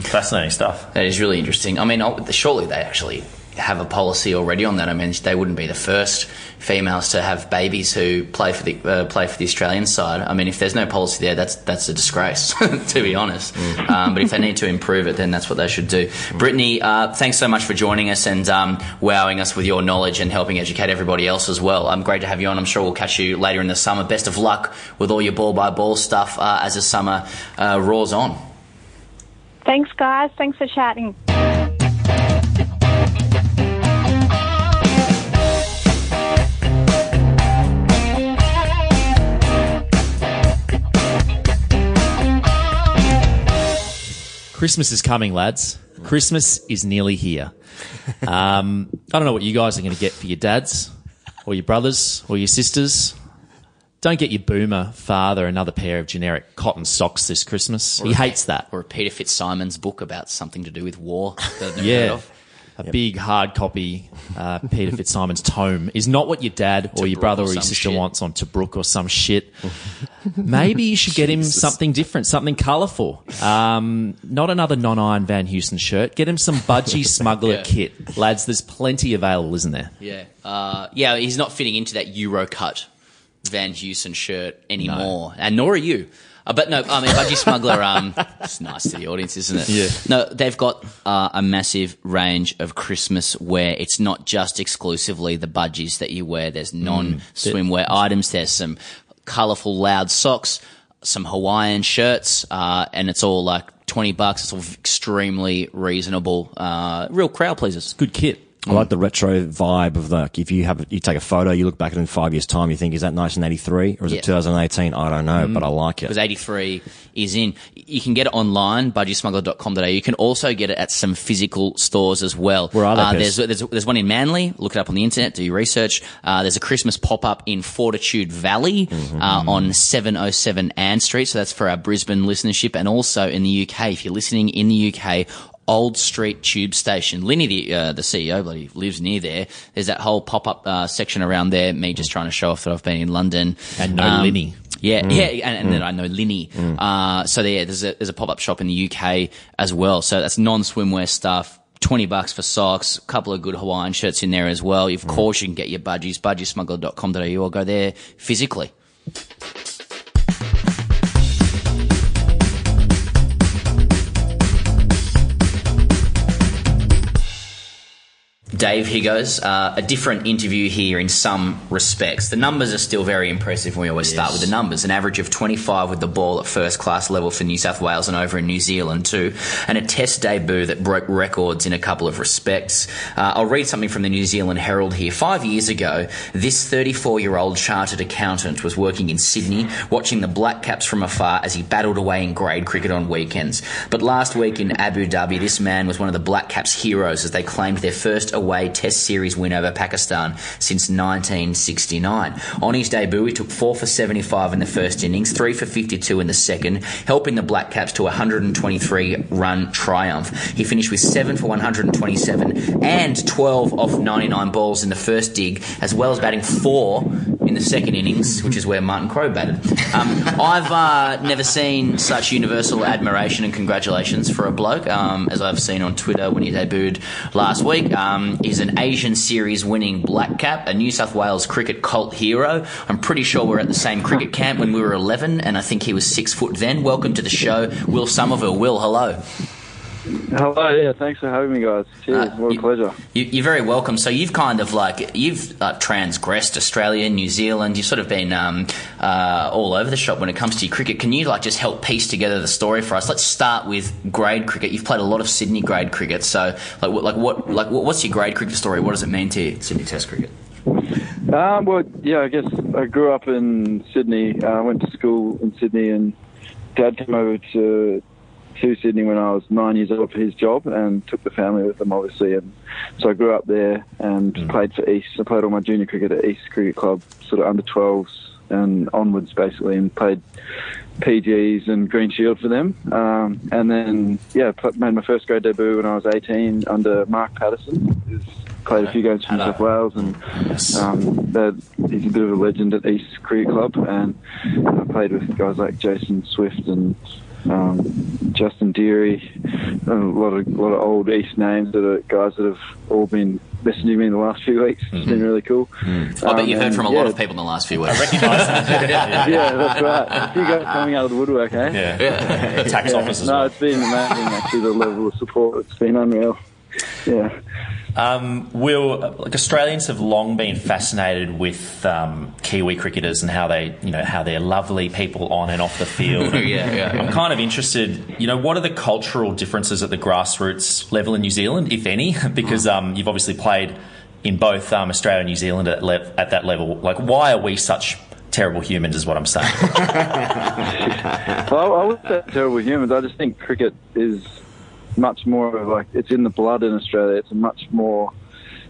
Fascinating stuff. That is really interesting. I mean, surely they actually have a policy already on that. I mean, they wouldn't be the first females to have babies who play for the uh, play for the Australian side. I mean, if there's no policy there, that's that's a disgrace, (laughs) to be honest. Um, but if they need to improve it, then that's what they should do. Brittany, uh, thanks so much for joining us and um, wowing us with your knowledge and helping educate everybody else as well. I'm great to have you on. I'm sure we'll catch you later in the summer. Best of luck with all your ball by ball stuff uh, as the summer uh, roars on. Thanks, guys. Thanks for chatting. Christmas is coming, lads. Christmas is nearly here. Um, I don't know what you guys are going to get for your dads or your brothers or your sisters. Don't get your boomer father another pair of generic cotton socks this Christmas. He hates that. Or a Peter FitzSimons book about something to do with war. that I've never heard Yeah. A big hard copy uh, Peter FitzSimons tome is not what your dad or your brother or or your sister shit. wants on Tobruk or some shit. Maybe you should get him something different, something colourful. Um, not another non-iron Van Heusen shirt. Get him some Budgie (laughs) Smuggler Yeah. kit, lads. There's plenty available, isn't there? Yeah, uh, yeah, he's not fitting into that Euro cut Van Heusen shirt anymore, and nor are you. Uh, but no, I mean, Budgie Smuggler. Um, (laughs) it's nice to the audience, isn't it? Yeah. No, they've got uh, a massive range of Christmas wear. It's not just exclusively the budgies that you wear. There's non-swimwear items. There's some colourful, loud socks, some Hawaiian shirts, uh, and it's all like twenty bucks. It's all extremely reasonable. Uh, real crowd pleasers. Good kit. I like the retro vibe of the. If you have, you take a photo, you look back at it in five years' time, you think, is that 1983 or is Yeah. it 2018? I don't know, but I like it. because 83 is in. You can get it online, budgiesmuggler.com.au. You can also get it at some physical stores as well. Where are they, Uh, there's, there's, there's one in Manly. Look it up on the internet, do your research. Uh, there's a Christmas pop-up in Fortitude Valley Mm-hmm. uh, on 707 Ann Street. So that's for our Brisbane listenership. And also in the UK, if you're listening in the UK, Old Street Tube Station. Linny, the uh, the CEO, bloody lives near there. There's that whole pop up uh, section around there. Me just trying to show off that I've been in London And no Um, Linny. Yeah, yeah, and, and then I know Linny. Uh, so yeah, there's a there's a pop up shop in the UK as well. So that's non swimwear stuff. 20 bucks for socks, a couple of good Hawaiian shirts in there as well. Of course, you can get your budgies, budgiesmuggler.com.au or go there physically. Dave, here goes. Uh, a different interview here in some respects. The numbers are still very impressive when we always start with the numbers. An average of 25 with the ball at first class level for New South Wales and over in New Zealand too. And a test debut that broke records in a couple of respects. Uh, I'll read something from the New Zealand Herald here. Five years ago, this 34 year old chartered accountant was working in Sydney, watching the Black Caps from afar as he battled away in grade cricket on weekends. But last week in Abu Dhabi, this man was one of the Black Caps' heroes as they claimed their first away Test series win over Pakistan since 1969. On his debut, he took 4 for 75 in the first innings, 3 for 52 in the second, helping the Black Caps to a 123 run triumph. He finished with 7 for 127 and 12 off 99 balls in the first dig, as well as batting 4 in the second innings, which is where Martin Crowe batted. Um, (laughs) I've uh, never seen such universal admiration and congratulations for a bloke, um, as I've seen on Twitter when he debuted last week. Um, he's an Asian series winning black cap, a New South Wales cricket cult hero. I'm pretty sure we're at the same cricket camp when we were 11, and I think he was six foot then. Welcome to the show, Will Somerville. Will, hello. Hello, yeah, thanks for having me, guys. Cheers, Uh, what a you- pleasure. You, you're very welcome. So you've kind of like you've uh, transgressed Australia, New Zealand. You've sort of been um, uh, all over the shop when it comes to your cricket. Can you like just help piece together the story for us? Let's start with grade cricket. You've played a lot of Sydney grade cricket. So like what like what like what, what's your grade cricket story? What does it mean to you, Sydney Test cricket? Um, well, yeah, I guess I grew up in Sydney. I went to school in Sydney, and Dad came over to to Sydney when I was nine years old for his job, and took the family with him, obviously. And so I grew up there and played for East. I played all my junior cricket at East Cricket Club, sort of under 12s and onwards, basically, and played PGs and Green Shield for them. Um, and then, yeah, made my first grade debut when I was 18 under Mark Patterson. Who's played a few games for New South Wales, and um, he's a bit of a legend at East Cricket Club. And I played with guys like Jason Swift and um, Justin Deary, a lot of a lot of old East names that are guys that have all been messaging me in the last few weeks. It's been really cool. I bet Um, you've heard from a lot of people in the last few weeks. (laughs) (laughs) yeah, that's right. A few guys (laughs) coming out of the woodwork, eh? Yeah. Tax office as no, well. it's been amazing. Actually, the level of support it's been unreal. Yeah. Um, Will, like Australians have long been fascinated with um, Kiwi cricketers and how they, you know, how they're lovely people on and off the field. (laughs) Yeah, yeah, yeah. I'm kind of interested, you know, what are the cultural differences at the grassroots level in New Zealand, if any? (laughs) because um, you've obviously played in both um, Australia and New Zealand at, le- at that level. Like, why are we such terrible humans? Is what I'm saying. (laughs) Well, I would say terrible humans. I just think cricket is much more of like it's in the blood in Australia. It's a much more.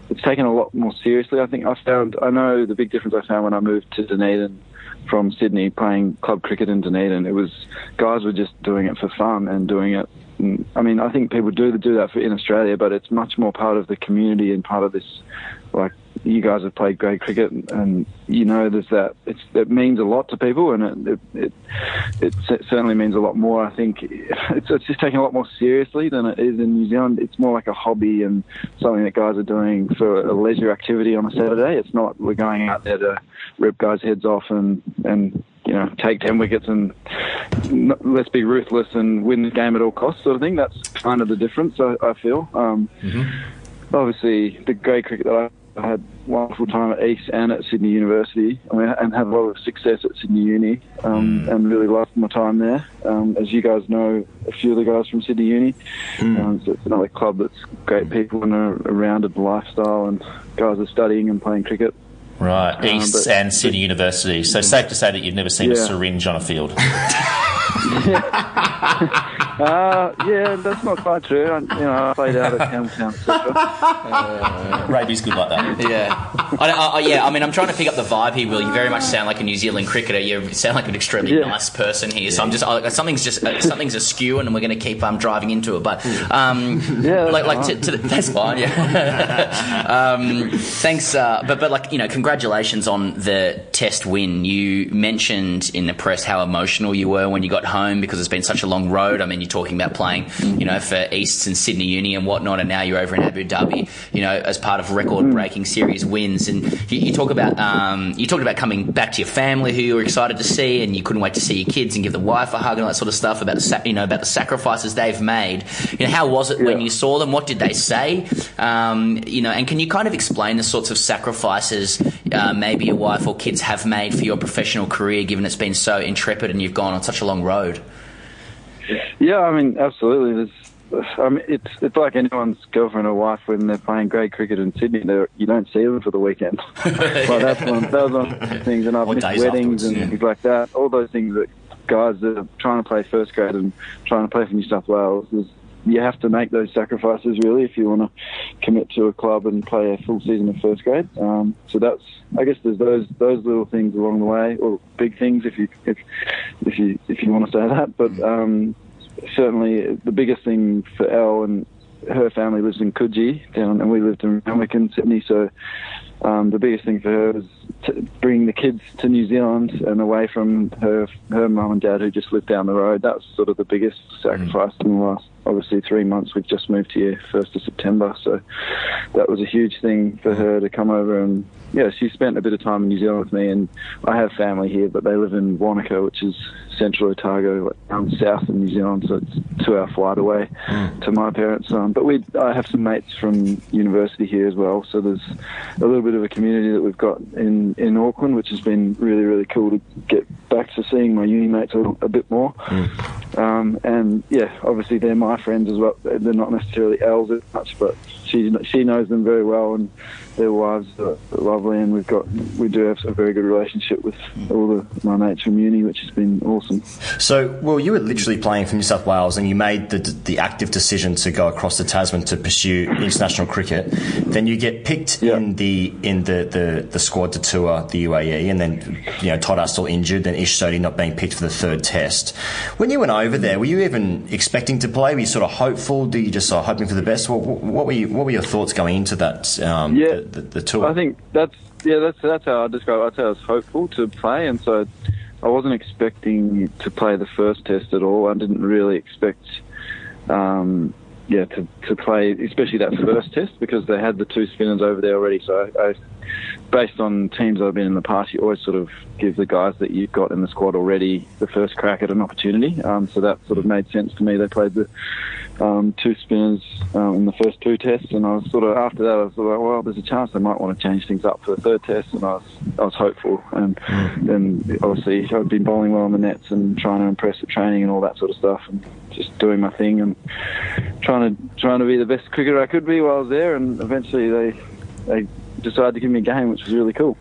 It's taken a lot more seriously. I think I found. I know the big difference I found when I moved to Dunedin from Sydney, playing club cricket in Dunedin. It was guys were just doing it for fun and doing it. I mean, I think people do do that for, in Australia, but it's much more part of the community and part of this. Like you guys have played great cricket, and, you know there's that. It's it means a lot to people, and it it, it it certainly means a lot more. I think (laughs) it's, it's just taken a lot more seriously than it is in New Zealand. It's more like a hobby and something that guys are doing for a leisure activity on a Saturday. It's not we're going out there to rip guys' heads off and and you know take ten wickets and let's be ruthless and win the game at all costs sort of thing. That's kind of the difference I, I feel. Um, Obviously, the great cricket that I had wonderful time at East and at Sydney University, I mean, and had a lot of success at Sydney Uni, um, and really loved my time there. Um, as you guys know, a few of the guys from Sydney Uni, um, so it's another club that's great people and a, a rounded lifestyle, and guys are studying and playing cricket. right. Um, East but- and Sydney University. So safe to say that you've never seen a syringe on a field. (laughs) (laughs) uh, yeah, that's not quite true. I, you know, I played out at Campbelltown, etc. Raby's good like that. Yeah, I, I, I- yeah. I mean, I'm trying to pick up the vibe here, Will. You very much sound like a New Zealand cricketer. You sound like an extremely Yeah. nice person here. So I'm just I, something's just uh, something's askew, and we're going to keep um, driving into it. But um, (laughs) Yeah, that's like like to, to the, that's fine. Yeah. (laughs) um, thanks, uh, but but like you know, congratulations on the Test win. You mentioned in the press how emotional you were when you got home because it's been such a long road. I mean, you're talking about playing, you know, for Easts and Sydney Uni and whatnot, and now you're over in Abu Dhabi, you know, as part of record-breaking series wins. And you, you talk about um, you talked about coming back to your family, who you were excited to see, and you couldn't wait to see your kids and give the wife a hug and all that sort of stuff about the you know about the sacrifices they've made. You know, how was it when you saw them? What did they say? Um, you know, and can you kind of explain the sorts of sacrifices uh, maybe your wife or kids have made for your professional career, given it's been so intrepid and you've gone on such a long road? Yeah, I mean, absolutely. There's, I mean, it's it's like anyone's girlfriend or wife when they're playing grade cricket in Sydney. You don't see them for the weekend. (laughs) well, that's one. That was one of the things, and I've Or missed weddings and yeah. things like that. All those things that guys that are trying to play first grade and trying to play for New South Wales. Is, you have to make those sacrifices really if you want to commit to a club and play a full season of first grade. Um, so that's, I guess, there's those those little things along the way, or big things if you if if you if you want to say that. But um, certainly the biggest thing for Elle and her family lives in Coogee down, and we lived in Randwick in Sydney. So um, the biggest thing for her was to bring the kids to New Zealand and away from her her mum and dad who just lived down the road. That was sort of the biggest sacrifice in the last obviously three months. We've just moved here first of September, so that was a huge thing for her to come over and yeah, she spent a bit of time in New Zealand with me, and I have family here, but they live in Wanaka, which is central Otago, um, south of New Zealand, so it's two-hour flight away to my parents. Um, but we, I have some mates from university here as well, so there's a little bit of a community that we've got in in Auckland, which has been really really cool to get back to seeing my uni mates a, a bit more. Um, and yeah, obviously they're my friends as well. They're not necessarily Els as much, but she she knows them very well, and their wives are lovely. And we've got we do have a very good relationship with all the my mates from uni, which has been awesome. So, well, you were literally playing for New South Wales, and you made the the active decision to go across the Tasman to pursue international cricket. Then you get picked Yeah. in the in the, the, the squad to tour the UAE, and then you know Todd still injured, then Ish Sodhi not being picked for the third Test. When you went over there, were you even expecting to play? Were you sort of hopeful? Do you just of hoping for the best? What, what were you, what were your thoughts going into that? Um, Yeah. the, the, the tour. I think that's yeah, that's that's how I describe. I'd say I was hopeful to play, and so I wasn't expecting to play the first test at all. I didn't really expect, um, yeah, to to play, especially that first test because they had the two spinners over there already. So I, I based on teams I've been in the past, you always sort of give the guys that you've got in the squad already the first crack at an opportunity. Um, so that sort of made sense to me. They played the um, two spinners um, in the first two tests, and I was sort of after that I was sort of like, well, there's a chance they might want to change things up for the third test, and I was I was hopeful. And then obviously I'd been bowling well on the nets and trying to impress at training and all that sort of stuff, and just doing my thing and trying to trying to be the best cricketer I could be while I was there. And eventually they they decided to give me a game, which was really cool.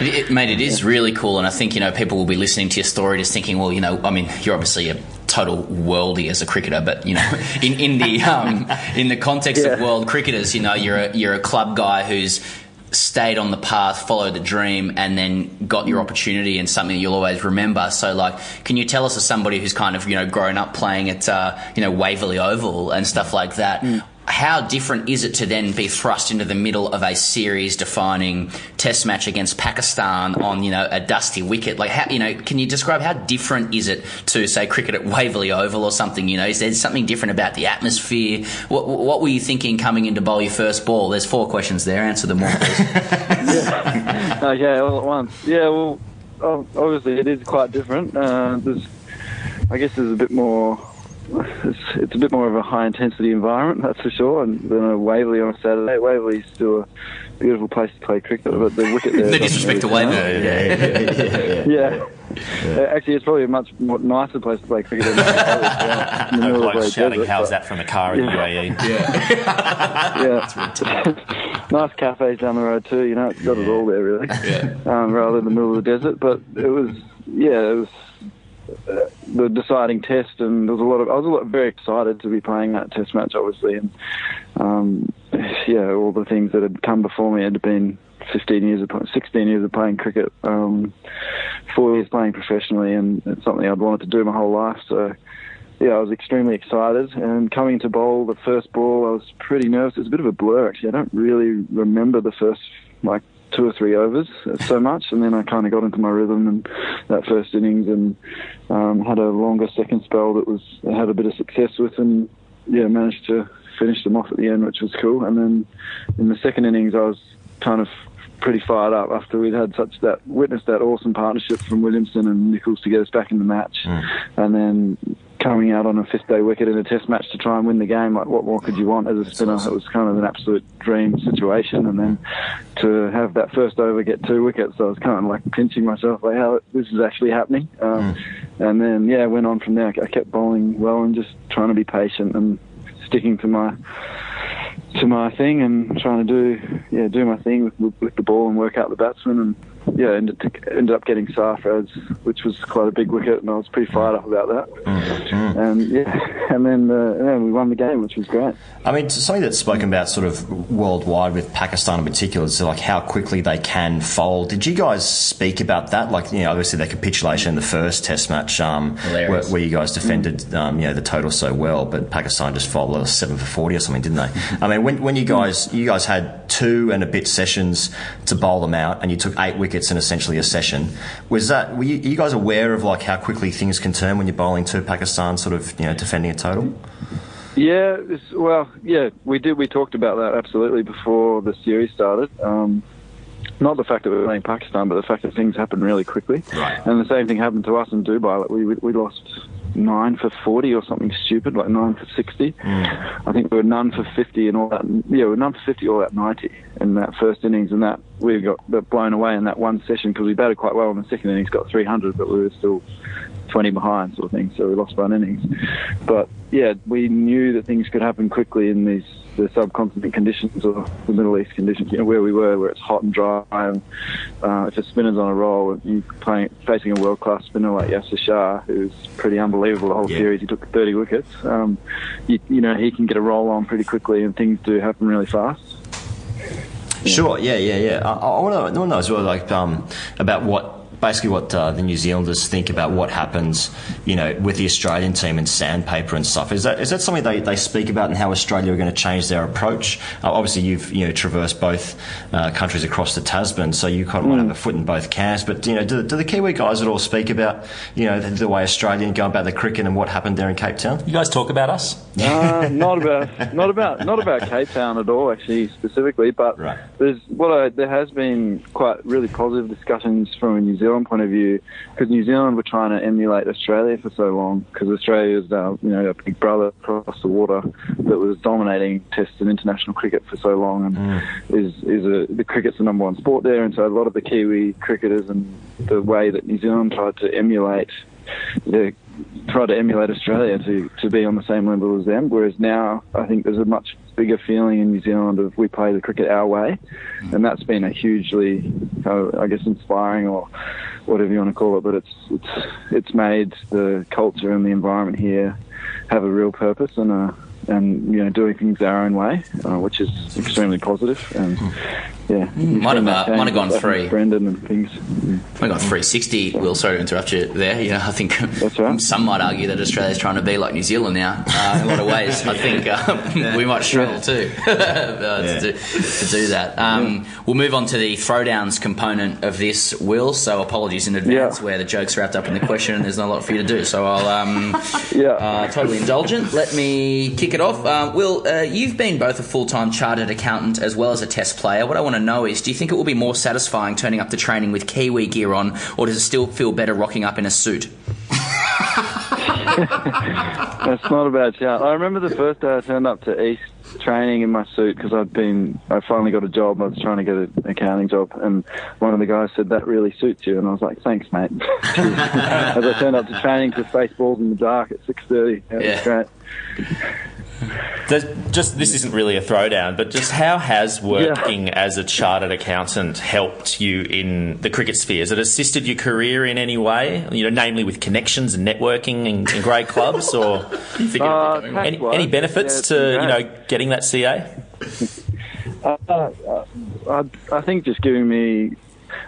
It, it- mate, it is really cool, and I think you know people will be listening to your story, just thinking, well, you know, I mean, you're obviously a total worldie as a cricketer, but you know, (laughs) in, in the um, in the context of world cricketers, you know, you're a, you're a club guy who's stayed on the path, followed the dream, and then got your opportunity and something that you'll always remember. So, like, can you tell us as somebody who's kind of you know grown up playing at uh, you know Waverley Oval and stuff like that? How different is it to then be thrust into the middle of a series-defining Test match against Pakistan on you know a dusty wicket? Like, how you know? Can you describe how different is it to say cricket at Waverley Oval or something? You know, is there something different about the atmosphere? What, what were you thinking coming into bowl your first ball? There's four questions there. Answer them all. (laughs) Okay, all at once. Yeah, well, obviously it is quite different. Uh, there's, I guess, there's a bit more. It's, it's a bit more of a high intensity environment, that's for sure. And than a Waverley on a Saturday. Waverley's still a beautiful place to play cricket, but the wicket there. (laughs) no doesn't disrespect to really count. Waverley. (laughs) Yeah. Uh, Actually, it's probably a much more nicer place to play cricket than Waverley, (laughs) in the middle of Bloke shouting, desert, "How's but- that from a car in the E?" UAE? yeah. yeah. nice cafes down the road too. You know, it's got it all there really. Yeah. Um, rather than the middle of the desert, but it was yeah, it was the deciding test, and there was a lot of. I was a lot, very excited to be playing that test match, obviously, and um, yeah, all the things that had come before me had been 15 years of 16 years of playing cricket, um, four years playing professionally, and it's something I'd wanted to do my whole life. So yeah, I was extremely excited. And coming to bowl the first ball, I was pretty nervous. It was a bit of a blur actually. I don't really remember the first like two or three overs so much, and then I kind of got into my rhythm and that first innings and um, had a longer second spell that was I had a bit of success with, and yeah, managed to finish them off at the end, which was cool. And then in the second innings, I was kind of pretty fired up after we'd had such that witnessed that awesome partnership from Williamson and Nicholls to get us back in the match, and then coming out on a fifth day wicket in a test match to try and win the game. Like what more could you want as a spinner? It was kind of an absolute dream situation, and then to have that first over get two wickets, so I was kind of like pinching myself like how this is actually happening. Um, And then yeah, went on from there. I kept bowling well and just trying to be patient and sticking to my to my thing and trying to do yeah do my thing with, with, with the ball and work out the batsman and yeah ended to, ended up getting Sarfraz, which was quite a big wicket, and I was pretty fired up about that. And yeah, (laughs) and then uh, yeah, we won the game, which was great. I mean, something that's spoken about sort of worldwide with Pakistan in particular is like how quickly they can fold. Did you guys speak about that? Like, you know, obviously their capitulation in the first Test match, um, where, where you guys defended, um, you know, the total so well, but Pakistan just folded seven for forty or something, didn't they? I mean, when, when you guys you guys had two and a bit sessions to bowl them out, and you took eight wickets in essentially a session, was that were you, are you guys aware of like how quickly things can turn when you're bowling to Pakistan, sort of, you know, defending a total? Yeah, it's, well, yeah, we did. We talked about that absolutely before the series started. Um, not the fact that we were playing Pakistan, but the fact that things happened really quickly. Right. And the same thing happened to us in Dubai. Like we we, we lost nine for forty or something stupid, like nine for sixty. Hmm. I think we were none for fifty and all that. Yeah, we were none for fifty all that ninety in that first innings, and that we got blown away in that one session because we batted quite well in the second innings, got three hundred, but we were still 20 behind sort of thing, so we lost by one innings. But yeah, we knew that things could happen quickly in these the subcontinent conditions or the Middle East conditions, you know, where we were, where it's hot and dry. And uh, if a spinner's on a roll, you playing facing a world class spinner like Yasir Shah, who's pretty unbelievable the whole Yeah. series. He took 30 wickets. Um, you, you know, he can get a roll on pretty quickly, and things do happen really fast. Sure. Yeah. Yeah. Yeah. I, I want to know as well, like um, about what basically what uh, the New Zealanders think about what happens, you know, with the Australian team and sandpaper and stuff. Is that is that something they, they speak about and how Australia are going to change their approach? Uh, obviously, you've you know traversed both uh, countries across the Tasman, so you kind of want to have a foot in both camps. But you know, do, do the Kiwi guys at all speak about you know the, the way Australian go about the cricket and what happened there in Cape Town? You guys talk about us? Uh, not about not about not about Cape Town at all, actually specifically. But Right. there's what I, there has been quite really positive discussions from a New Zealand point of view because New Zealand were trying to emulate Australia for so long because Australia is now you know a big brother across the water that was dominating Test and international cricket for so long and mm. is is a, the cricket's the number one sport there, and so a lot of the Kiwi cricketers and the way that New Zealand tried to emulate the try to emulate Australia to, to be on the same level as them. Whereas now, I think there's a much bigger feeling in New Zealand of we play the cricket our way, and that's been a hugely, uh, I guess, inspiring or whatever you want to call it. But it's it's it's made the culture and the environment here have a real purpose and a and you know doing things our own way, uh, which is extremely positive. And yeah, you've Might have, uh, might have gone with three. Brendan and things. I got 360. Will, sorry to interrupt you there. You know, I think right. (laughs) some might argue that Australia's trying to be like New Zealand now uh, in a lot of ways. I think uh, (laughs) we might struggle too (laughs) uh, to, do, to do that. Um, We'll move on to the throwdowns component of this, Will. So apologies in advance Yeah. where the joke's wrapped up in the question and there's not a lot for you to do. So I'll um, Yeah. uh, totally indulgent. Let me kick it off. Uh, Will, uh, you've been both a full time chartered accountant as well as a test player. What I want to know is do you think it will be more satisfying turning up to training with Kiwi gear on, or does it still feel better rocking up in a suit? (laughs) That's not a bad shout. I remember the first day I turned up to East training in my suit because I'd been, I finally got a job. I was trying to get an accounting job, and one of the guys said that really suits you, and I was like, thanks, mate. (laughs) As I turned up to training to face balls in the dark at six thirty, that Yeah. was great. Just this isn't really a throwdown, but just how has working as a chartered accountant helped you in the cricket sphere? Has it assisted your career in any way? You know, namely with connections and networking in, in great clubs, or (laughs) Uh, any, any benefits yeah, to you know getting that CA? (laughs) Uh, uh, I, I think just giving me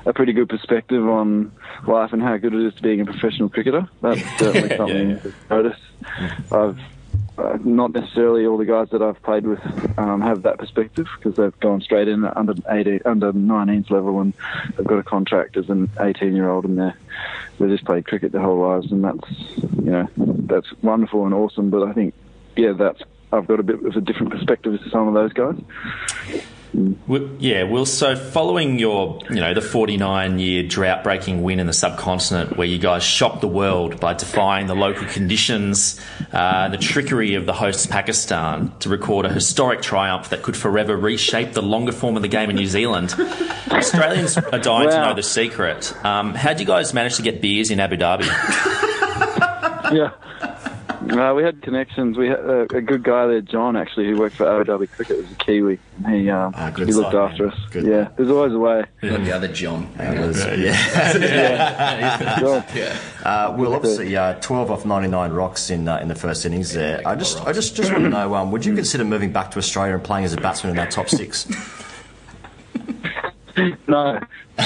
a pretty good perspective on life and how good it is to being a professional cricketer. That's (laughs) certainly something to notice. I've uh, not necessarily all the guys that I've played with um, have that perspective because they've gone straight in under 18, under 19s level and they've got a contract as an 18 year old and they're they just played cricket their whole lives and that's you know that's wonderful and awesome. But I think yeah that's I've got a bit of a different perspective to some of those guys. Yeah, well, so following your, you know, the 49 year drought breaking win in the subcontinent where you guys shocked the world by defying the local conditions, uh, the trickery of the host Pakistan to record a historic triumph that could forever reshape the longer form of the game in New Zealand, (laughs) Australians are dying to know the secret. Um, how would you guys manage to get beers in Abu Dhabi? (laughs) yeah. Uh, we had connections. We had uh, a good guy there, John, actually, who worked for Abu Dhabi Cricket. Was a Kiwi. And he um, Ah, good he looked side, after man. us. Good yeah, there's always a way. The other John. (laughs) John. Uh, well, obviously, uh, 12 off 99 rocks in uh, in the first innings there. I just I just, just want to know, um, would you consider moving back to Australia and playing as a batsman in that top six? (laughs) No. (laughs)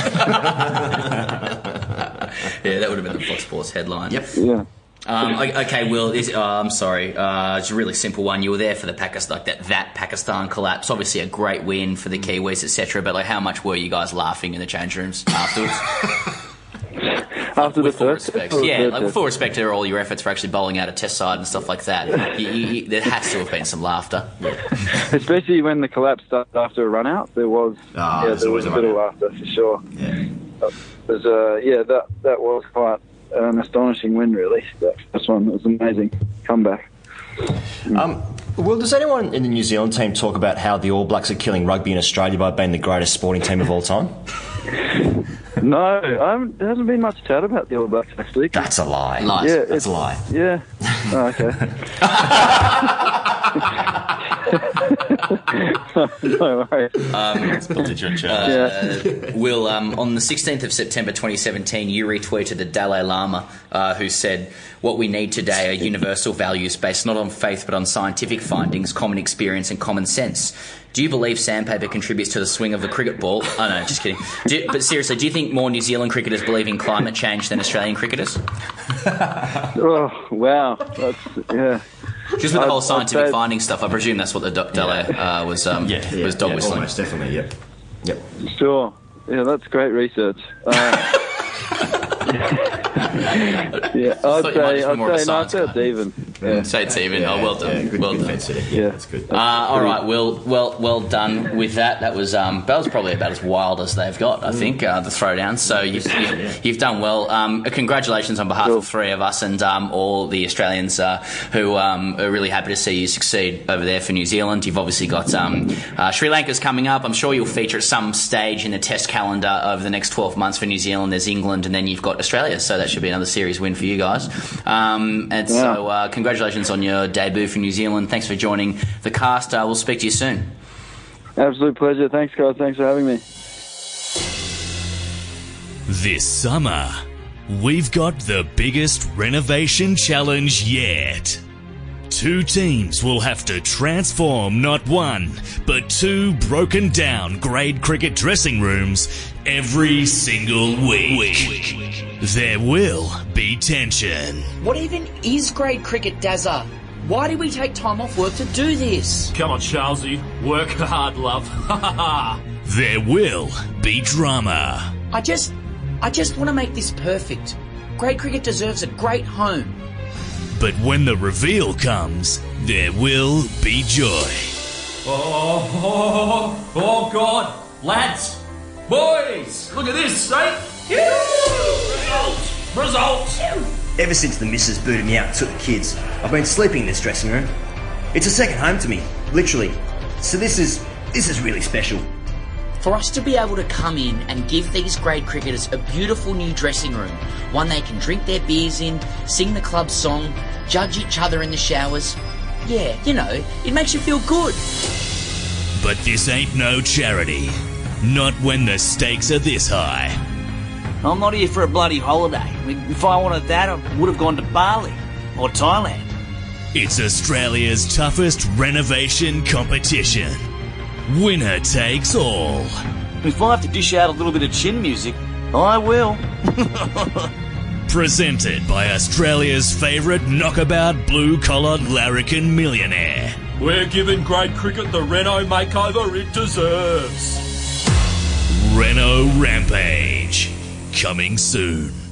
Yeah, that would have been the Fox Sports headline. Yep. Yeah. Um, okay, Will. Is, uh, I'm sorry. Uh, it's a really simple one. You were there for the Pakistan, like that, that Pakistan collapse. Obviously, a great win for the Kiwis, etc. But like, how much were you guys laughing in the change rooms afterwards? (laughs) After the with full first. respect, yeah, like with full respect to all your efforts for actually bowling out a test side and stuff like that. You, you, there has to have been some laughter. (laughs) Especially when the collapse started after a run out, there was Ah, yeah, there was a bit of laughter for sure. Yeah. There's, uh, yeah, that that was quite an astonishing win, really. That first one it was amazing comeback. Um, well, does anyone in the New Zealand team talk about how the All Blacks are killing rugby in Australia by being the greatest sporting team of all time? (laughs) No, I haven't, there hasn't been much chat about the All Blacks actually. That's a lie. Lies. Yeah, That's it's- a lie. Yeah. Oh, okay. (laughs) (laughs) no worries. Belligerent church. Yeah. Will, um, on the 16th of September 2017, you retweeted the Dalai Lama, uh, who said, What we need today are universal values based not on faith but on scientific findings, common experience, and common sense. Do you believe sandpaper contributes to the swing of the cricket ball? Oh, no, just kidding. Do you- but seriously, do you think more New Zealand cricketers believe in climate change than Australian cricketers? (laughs) Oh, wow. That's, yeah. Just with the whole scientific say- finding stuff, I presume that's what the Do- Dalai uh, was, um, Yeah, was dog yeah, whistling. almost definitely. Yep. Yep. Sure. Yeah, that's great research. Uh, (laughs) yeah, I'd thought you might say, just be more of a I'd say, no, I'd say it's even. Yeah. Say it's even. oh, well done. Yeah, good, well good done. defence. Yeah. That's good. Uh, all right, well, well, well done with that. That was um, that was probably about as wild as they've got, I think, uh, the throwdown. So you've, you've, you've done well. Um, congratulations on behalf Cool. of three of us and um, all the Australians uh, who um, are really happy to see you succeed over there for New Zealand. You've obviously got um, uh, Sri Lanka's coming up. I'm sure you'll feature at some stage in the Test calendar over the next 12 months for New Zealand. There's England, and then you've got Australia. So that should be another series win for you guys. Um, and so uh, congratulations on your debut for New Zealand. Thanks for joining the cast. Uh, we'll speak to you soon. Absolute pleasure. Thanks, guys. Thanks for having me. This summer, we've got the biggest renovation challenge yet. Two teams will have to transform not one, but two broken down grade cricket dressing rooms every single week. There will be tension. What even is grade cricket, Dazza? Why do we take time off work to do this? Come on, Charlesy. Work hard, love. Ha ha ha. There will be drama. I just, I just want to make this perfect. Grade cricket deserves a great home. But when the reveal comes, there will be joy. Oh, Oh, oh, oh, oh God. Lads. Boys. Look at this, eh? right? Results. Results. Ever since the missus booted me out and took the kids, I've been sleeping in this dressing room. It's a second home to me, literally. So this is this is really special. For us to be able to come in and give these grade cricketers a beautiful new dressing room, one they can drink their beers in, sing the club song, judge each other in the showers, Yeah, you know, it makes you feel good. But this ain't no charity. Not when the stakes are this high. I'm not here for a bloody holiday. If I wanted that, I would have gone to Bali or Thailand. It's Australia's toughest renovation competition. Winner takes all. If I have to dish out a little bit of chin music, I will. (laughs) Presented by Australia's favourite knockabout blue collar larrikin millionaire. We're giving great cricket the Renault makeover it deserves. Renault Rampage. Coming soon.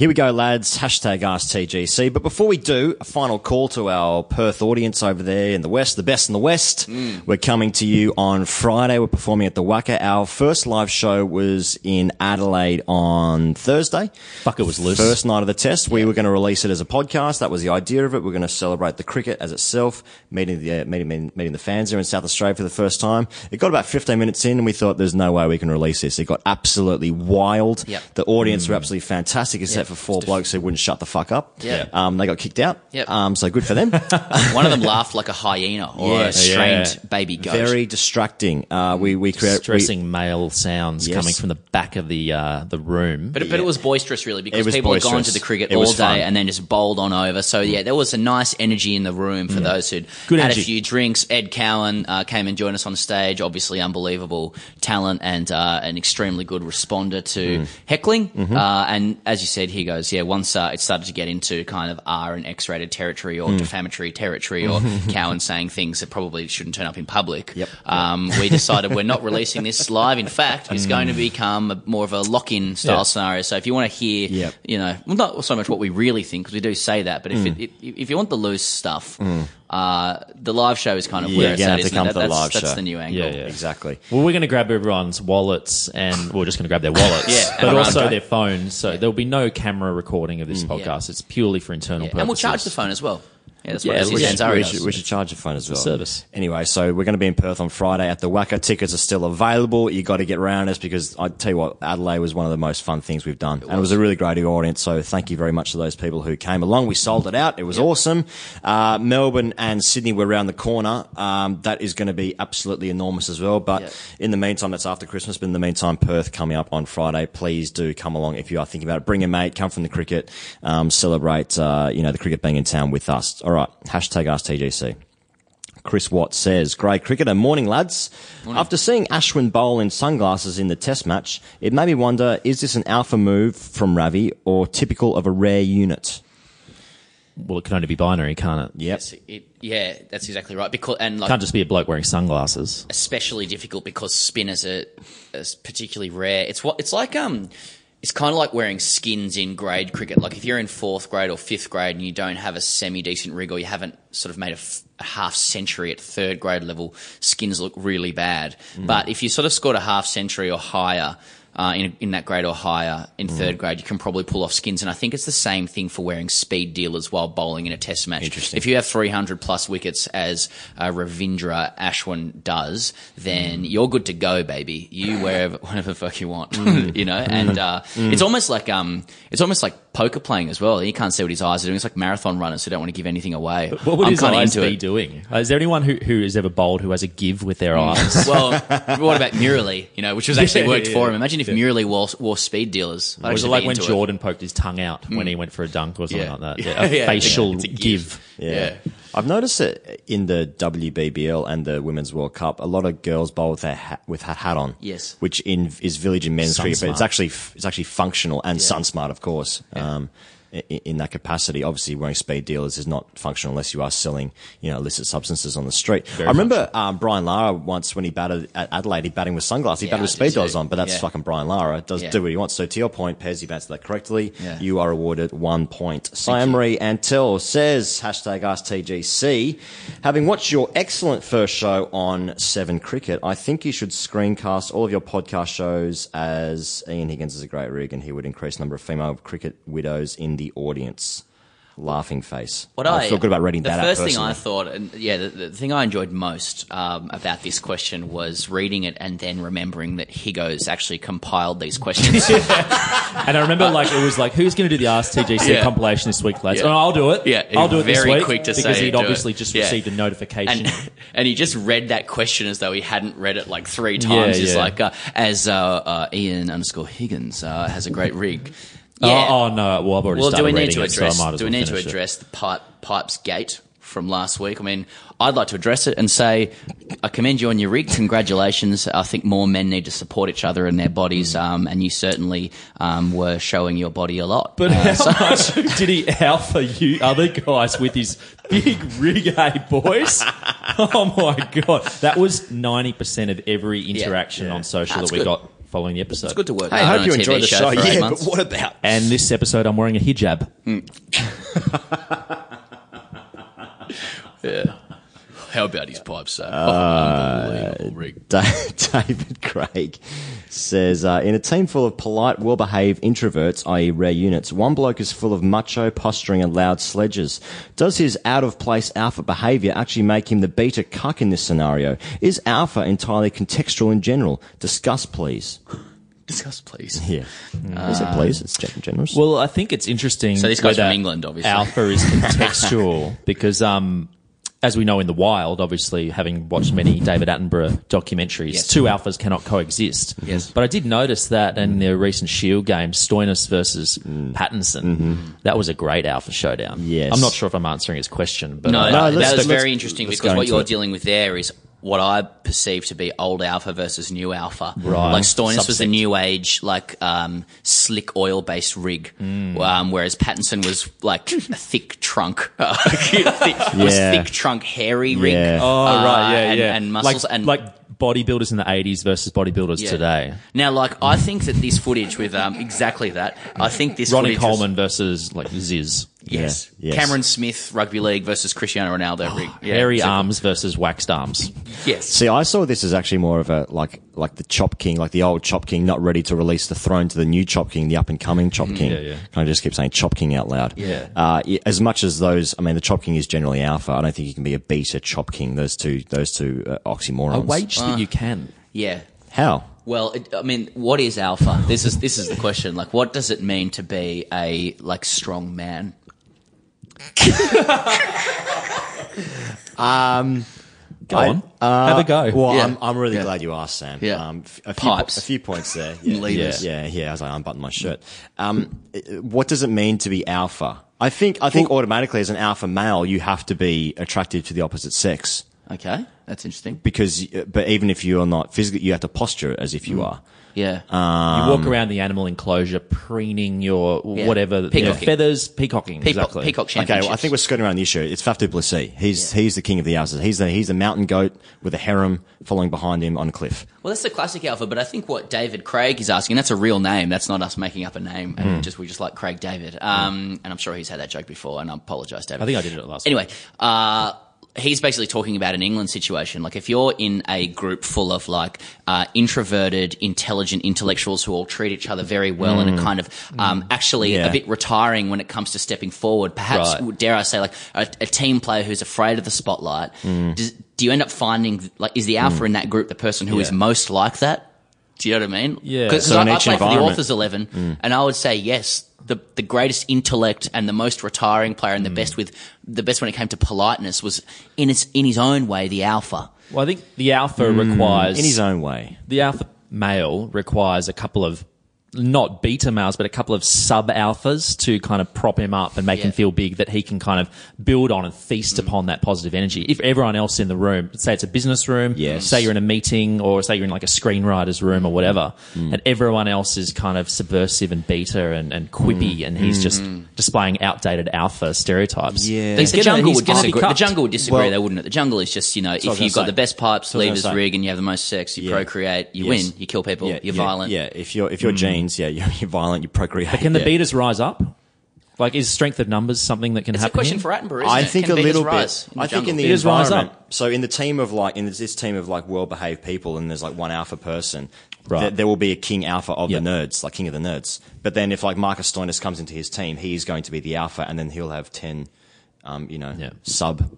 Here we go, lads. Hashtag AskTGC. But before we do, a final call to our Perth audience over there in the West, the best in the West. We're coming to you on Friday. We're performing at the WACA. Our first live show was in Adelaide on Thursday. Fuck, it was loose. First night of the test. We were going to release it as a podcast. That was the idea of it. We're going to celebrate the cricket as itself, meeting the, uh, meeting, meeting, meeting the fans there in South Australia for the first time. It got about 15 minutes in and we thought there's no way we can release this. It got absolutely wild. Yep. The audience were absolutely fantastic except for four blokes who wouldn't shut the fuck up. Yeah. Um, they got kicked out. Yep. Um, so good for them. (laughs) One of them laughed like a hyena or Yeah. a strained Yeah. baby goat. Very distracting. Uh, we, we create, we, Distressing male sounds Yes. coming from the back of the uh, the room. But, it- but it was boisterous, really, because It was people had gone to boisterous. the cricket It all was day fun. Mm. and then just bowled on over. So, yeah, there was a nice energy in the room for those who'd Good had energy. a few drinks. Ed Cowan uh, came and joined us on stage. Obviously, unbelievable talent and uh, an extremely good responder to Mm. heckling. Mm-hmm. Uh, and as you said, he goes, yeah, once uh, it started to get into kind of R and X rated territory Mm. or defamatory territory or (laughs) Cowan saying things that probably shouldn't turn up in public, Yep. um, we decided we're not releasing this live. In fact, it's going to become a, more of a lock in style Yeah. scenario. So if you want to hear, Yep. you know, well, not so much what we really think, because we do say that, but if, Mm. it, if, if you want the loose stuff, uh, the live show is kind of Yeah, where it's at, to come it? to the that's, live that's show. the new angle. Yeah, yeah. exactly. Well, we're going to grab everyone's wallets, and we're just going to grab their wallets, (laughs) Yeah, but also run. their phones. So there'll be no camera recording of this mm, podcast. It's purely for internal Yeah, purposes. And we'll charge the phone as well. Yeah, that's Yeah, what we should- we, should, we should charge a phone as well. service. Anyway, so we're going to be in Perth on Friday at the WACA. Tickets are still available. You got to get around us because I tell you what, Adelaide was one of the most fun things we've done, and it was a really great audience. So thank you very much to those people who came along. We sold it out. It was awesome. Uh, Melbourne and Sydney were around the corner. Um, that is going to be absolutely enormous as well. But Yeah. in the meantime, that's after Christmas. But in the meantime, Perth coming up on Friday. Please do come along if you are thinking about it. Bring a mate. Come from the cricket. Um, celebrate. Uh, you know the cricket being in town with us. All right. Hashtag AskTGC. Chris Watt says, Grade Cricketer. Morning, lads. After seeing Ashwin bowl in sunglasses in the test match, it made me wonder, is this an alpha move from Ravi or typical of a rare unit? Well, it can only be binary, can't it? Yep. It's- it- yeah, that's exactly right. Because and like Can't just be a bloke wearing sunglasses. especially difficult because spinners are, are particularly rare. It's what it's like. Um, it's kind of like wearing skins in grade cricket. Like if you're in fourth grade or fifth grade and you don't have a semi decent rig or you haven't sort of made a, f- a half century at third grade level, skins look really bad. Mm. But if you sort of scored a half century or higher. Uh, in, in that grade or higher in third grade, you can probably pull off skins. And I think it's the same thing for wearing speed dealers while bowling in a test match. Interesting. If you have 300 plus wickets as uh, Ravindra Ashwin does, then you're good to go, baby. You wherever, whatever the fuck you want, (laughs) you know. And uh, it's almost like um, it's almost like poker playing as well. You can't see what his eyes are doing. It's like marathon runners who don't want to give anything away. What would I'm his eyes be it. doing? Uh, is there anyone who, who has ever bowled who has a give with their eyes? (laughs) Well, what about Murali? You know, which was actually (laughs) Yeah, worked yeah, for him. Imagine if Yeah. Murali wore, wore speed dealers. I'd was it like when it. Jordan poked his tongue out when he went for a dunk or something like that? (laughs) A facial it's a give. give. Yeah. Yeah. I've noticed that in the WBBL and the Women's World Cup, a lot of girls bowl with their hat, with a hat on. Yes. Which in is village and men's Sun cricket, but it's actually it's actually functional and sun smart, of course. Um, i- in that capacity, obviously wearing speed dealers is not functional unless you are selling, you know, illicit substances on the street. I remember um, Brian Lara once when he batted at Adelaide, he batting with sunglasses. He Yeah, batted with speed dealers on, but that's Yeah. fucking Brian Lara. Does Yeah. do what he wants. So to your point, Pez, you've answered that correctly. You are awarded one point. Siamri Antel says, hashtag AskTGC, having watched your excellent first show on Seven Cricket, I think you should screencast all of your podcast shows as Ian Higgins is a great rig and he would increase the number of female cricket widows in the audience. laughing face. What I I, feel good about reading the that out first thing. I thought, and yeah, the, the thing I enjoyed most um, about this question was reading it and then remembering that Higgos actually compiled these questions. (laughs) And I remember, like, it was like, who's going to do the Ask TGC Yeah. compilation this week, lads? Yeah. Oh, I'll do it. Yeah, I'll do it this week quick to because say he'd do it. obviously just Yeah. received a notification. and, (laughs) and he just read that question as though he hadn't read it like three Yeah, times. He's yeah. like, uh, as uh, uh, Ian underscore Higgins uh, has a great rig. Oh, Yeah. oh, no, well, I've already well, do started we need to it, so address? as do we need to finish it. address the pipe pipes gate from last week? I mean, I'd like to address it and say, I commend you on your rig. Congratulations. I think more men need to support each other in their bodies, um, and you certainly um, were showing your body a lot. But Uh, how so- much did he alpha you other guys with his big rig, hey boys? (laughs) Oh my god, that was ninety percent of every interaction on social That's that we good. got following the episode. It's good to work. Hey, I hope you a TV enjoyed the show. for Yeah, months. but what about? (laughs) And this episode, I'm wearing a hijab. Mm. (laughs) Yeah. How about his pipes, sir? Uh, Unbelievable rig. (laughs) David Craig says, uh, in a team full of polite, well-behaved introverts, i.e. rare units, one bloke is full of macho posturing and loud sledges. Does his out-of-place alpha behaviour actually make him the beta cuck in this scenario? Is alpha entirely contextual in general? Discuss, please. (laughs) Discuss, please. Yeah. Is it please? It's gen- generous. Well, I think it's interesting. So this guy's whether from England, obviously. Alpha is (laughs) contextual because, um, as we know in the wild, obviously having watched many David Attenborough documentaries, Yes. two alphas cannot coexist. Yes. But I did notice that in the recent Shield game, Stoinis versus Pattinson, that was a great alpha showdown. Mm. Mm-hmm. Yes. I'm not sure if I'm answering his question, but No, I- No, that was very interesting because what you're it. dealing with there is what I perceive to be old alpha versus new alpha. Right. Like Stoinis was a Subsect. new age, like um, slick oil based rig, Mm. um, whereas Pattinson was like (laughs) a thick trunk, (laughs) thick, was thick trunk, hairy rig. Yeah. Oh, uh, right, yeah, and, yeah. and muscles like, and like bodybuilders in the 80s versus bodybuilders Yeah. today. Now, like I think that this footage with um, exactly that, I think this Ronnie footage was- Coleman versus like Ziz. Yes. Yeah, yes. Cameron Smith rugby league versus Cristiano Ronaldo rig, yeah, Hairy exactly. arms versus waxed arms. Yes, See, I saw this as actually more of a like like the Chop King, like the old Chop King, not ready to release the throne to the new Chop King, the up and coming Chop King. yeah, yeah. Kind of just keep saying Chop King out loud. Yeah. Uh, as much as those, I mean, the Chop King is generally alpha. I don't think you can be a beta Chop King. Those two, those two uh, oxymorons. I wage that you can. yeah. How? Well, it, I mean, what is alpha? This is this is the question. Like, what does it mean to be a like strong man? (laughs) Um, Go I- on. uh, Have a go. Well, Yeah. I'm, I'm really Yeah. glad you asked, Sam. Yeah. Um, f- a, few, Pipes. a few points there. (laughs) Yeah. Levers. Yeah, yeah. As I unbutton my shirt. Um, what does it mean to be alpha? I think I think automatically as an alpha male, you have to be attracted to the opposite sex Okay, that's interesting. because, but even if you are not physically, you have to posture as if you are. Yeah, Um, You walk around the animal enclosure, preening your Yeah. whatever Peacocking. your feathers, peacocking. peacock, exactly. peacock Okay, well, I think we're skirting around the issue. It's Faf du Plessis. He's he's the king of the alphas. He's the he's the mountain goat with a harem following behind him on a cliff. Well, that's the classic alpha, but I think what David Craig is asking, that's a real name. That's not us making up a name. And Hmm. just we just like Craig David. Um, and I'm sure he's had that joke before, and I apologise, David. I think I did it last Anyway, uh, he's basically talking about an England situation. Like if you're in a group full of like uh, introverted, intelligent intellectuals who all treat each other very well and are kind of um, actually Hmm. Yeah. a bit retiring when it comes to stepping forward. Perhaps, Right. dare I say, like a, a team player who's afraid of the spotlight. Hmm. Does, do you end up finding like is the alpha in that group the person who is Yeah. most like that? Do you know what I mean? Yeah. Because So I, I played for the Authors Eleven, and I would say yes. The, the greatest intellect and the most retiring player and the mm. best with the best when it came to politeness was in its in his own way the alpha. Well, I think the alpha mm. requires in his own way. the alpha male requires a couple of not beta males, but a couple of sub alphas to kind of prop him up and make Yeah. him feel big that he can kind of build on and feast mm. upon that positive energy. If everyone else in the room, say it's a business room, Yes. say you're in a meeting or say you're in like a screenwriter's room or whatever, mm. and everyone else is kind of subversive and beta and, and quippy mm. and he's just displaying outdated alpha stereotypes. Yeah. He's the jungle would disagree. The jungle would disagree, Well- though, wouldn't it? The jungle is just you know I if you've gonna got the best pipes, So I levers rig, and you have the most sex, you Yeah. procreate, you Yes. win, you kill people, Yeah, you're yeah, violent. Yeah, if you're if you're genes, yeah, (laughs) you're, you're violent, you procreate. But can the yeah. betas rise up? Like, is strength of numbers something that can It's a question here? for Attenborough, isn't I it? think Can a little bit. in the I think in the Beaters rise environment. up. So in the team of like in this team of like well-behaved people, and there's like one alpha person. Right. There, there will be a king alpha of Yep. the nerds, like king of the nerds. But then if like Marcus Stoinis comes into his team, he's going to be the alpha, and then he'll have ten, um, you know, sub.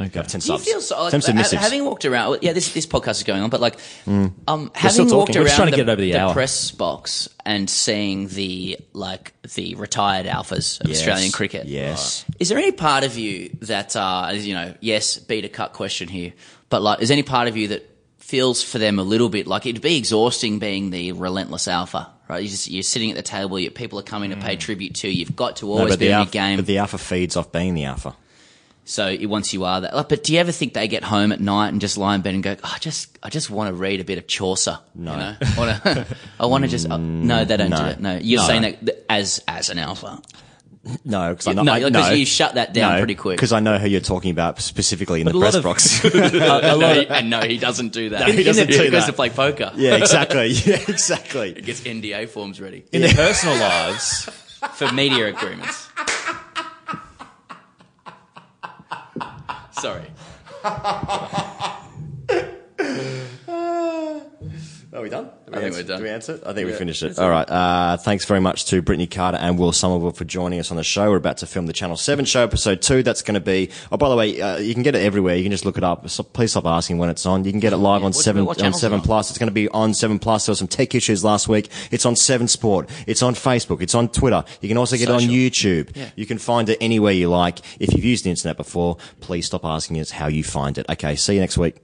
Okay. Ten Do you subs. feel so? Like, ten ha- submissives. having walked around, yeah, this this podcast is going on, but like, um, having still walked talking. We're around just trying to the, get it over the hour. press box and seeing the like the retired alphas of Yes. Australian cricket, Yes. Is there any part of you that, uh, you know, yes, beat a cut question here, but like, is any part of you that feels for them a little bit like it'd be exhausting being the relentless alpha, right? You just, you're sitting at the table, you, people are coming to pay tribute to you. You've got to No, always but be the on your alpha, game. but the alpha feeds off being the alpha. So it- once you are that, like, but do you ever think they get home at night and just lie in bed and go, oh, I just, I just want to read a bit of Chaucer. No. you know? (laughs) I wanna- I want to just. Uh, no, they don't no. do it. No, you're No. saying that as as an alpha. No, because I You- know. no, I, because no. you shut that down No, pretty quick. Because I know who you're talking about specifically in But the press of- box. (laughs) a, a lot of, (laughs) and no, he doesn't do that. No, he doesn't do He goes to play poker. yeah, exactly. Yeah, exactly. He gets NDA forms ready in their personal lives, for media agreements. Sorry. (laughs) (laughs) Are we done? I think we're done. Did we answer it? I think we finished it. All right. Uh, thanks very much to Brittany Carter and Will Somerville for joining us on the show. We're about to film the Channel 7 show, episode 2. That's going to be... Oh, by the way, uh, you can get it everywhere. You can just look it up. So please stop asking when it's on. You can get it live on what- 7 what on 7 on? Plus. It's going to be on 7 Plus. There were some tech issues last week. It's on 7 Sport. It's on Facebook. It's on Twitter. You can also get it on YouTube. Yeah. You can find it anywhere you like. If you've used the internet before, please stop asking us how you find it. Okay, see you next week.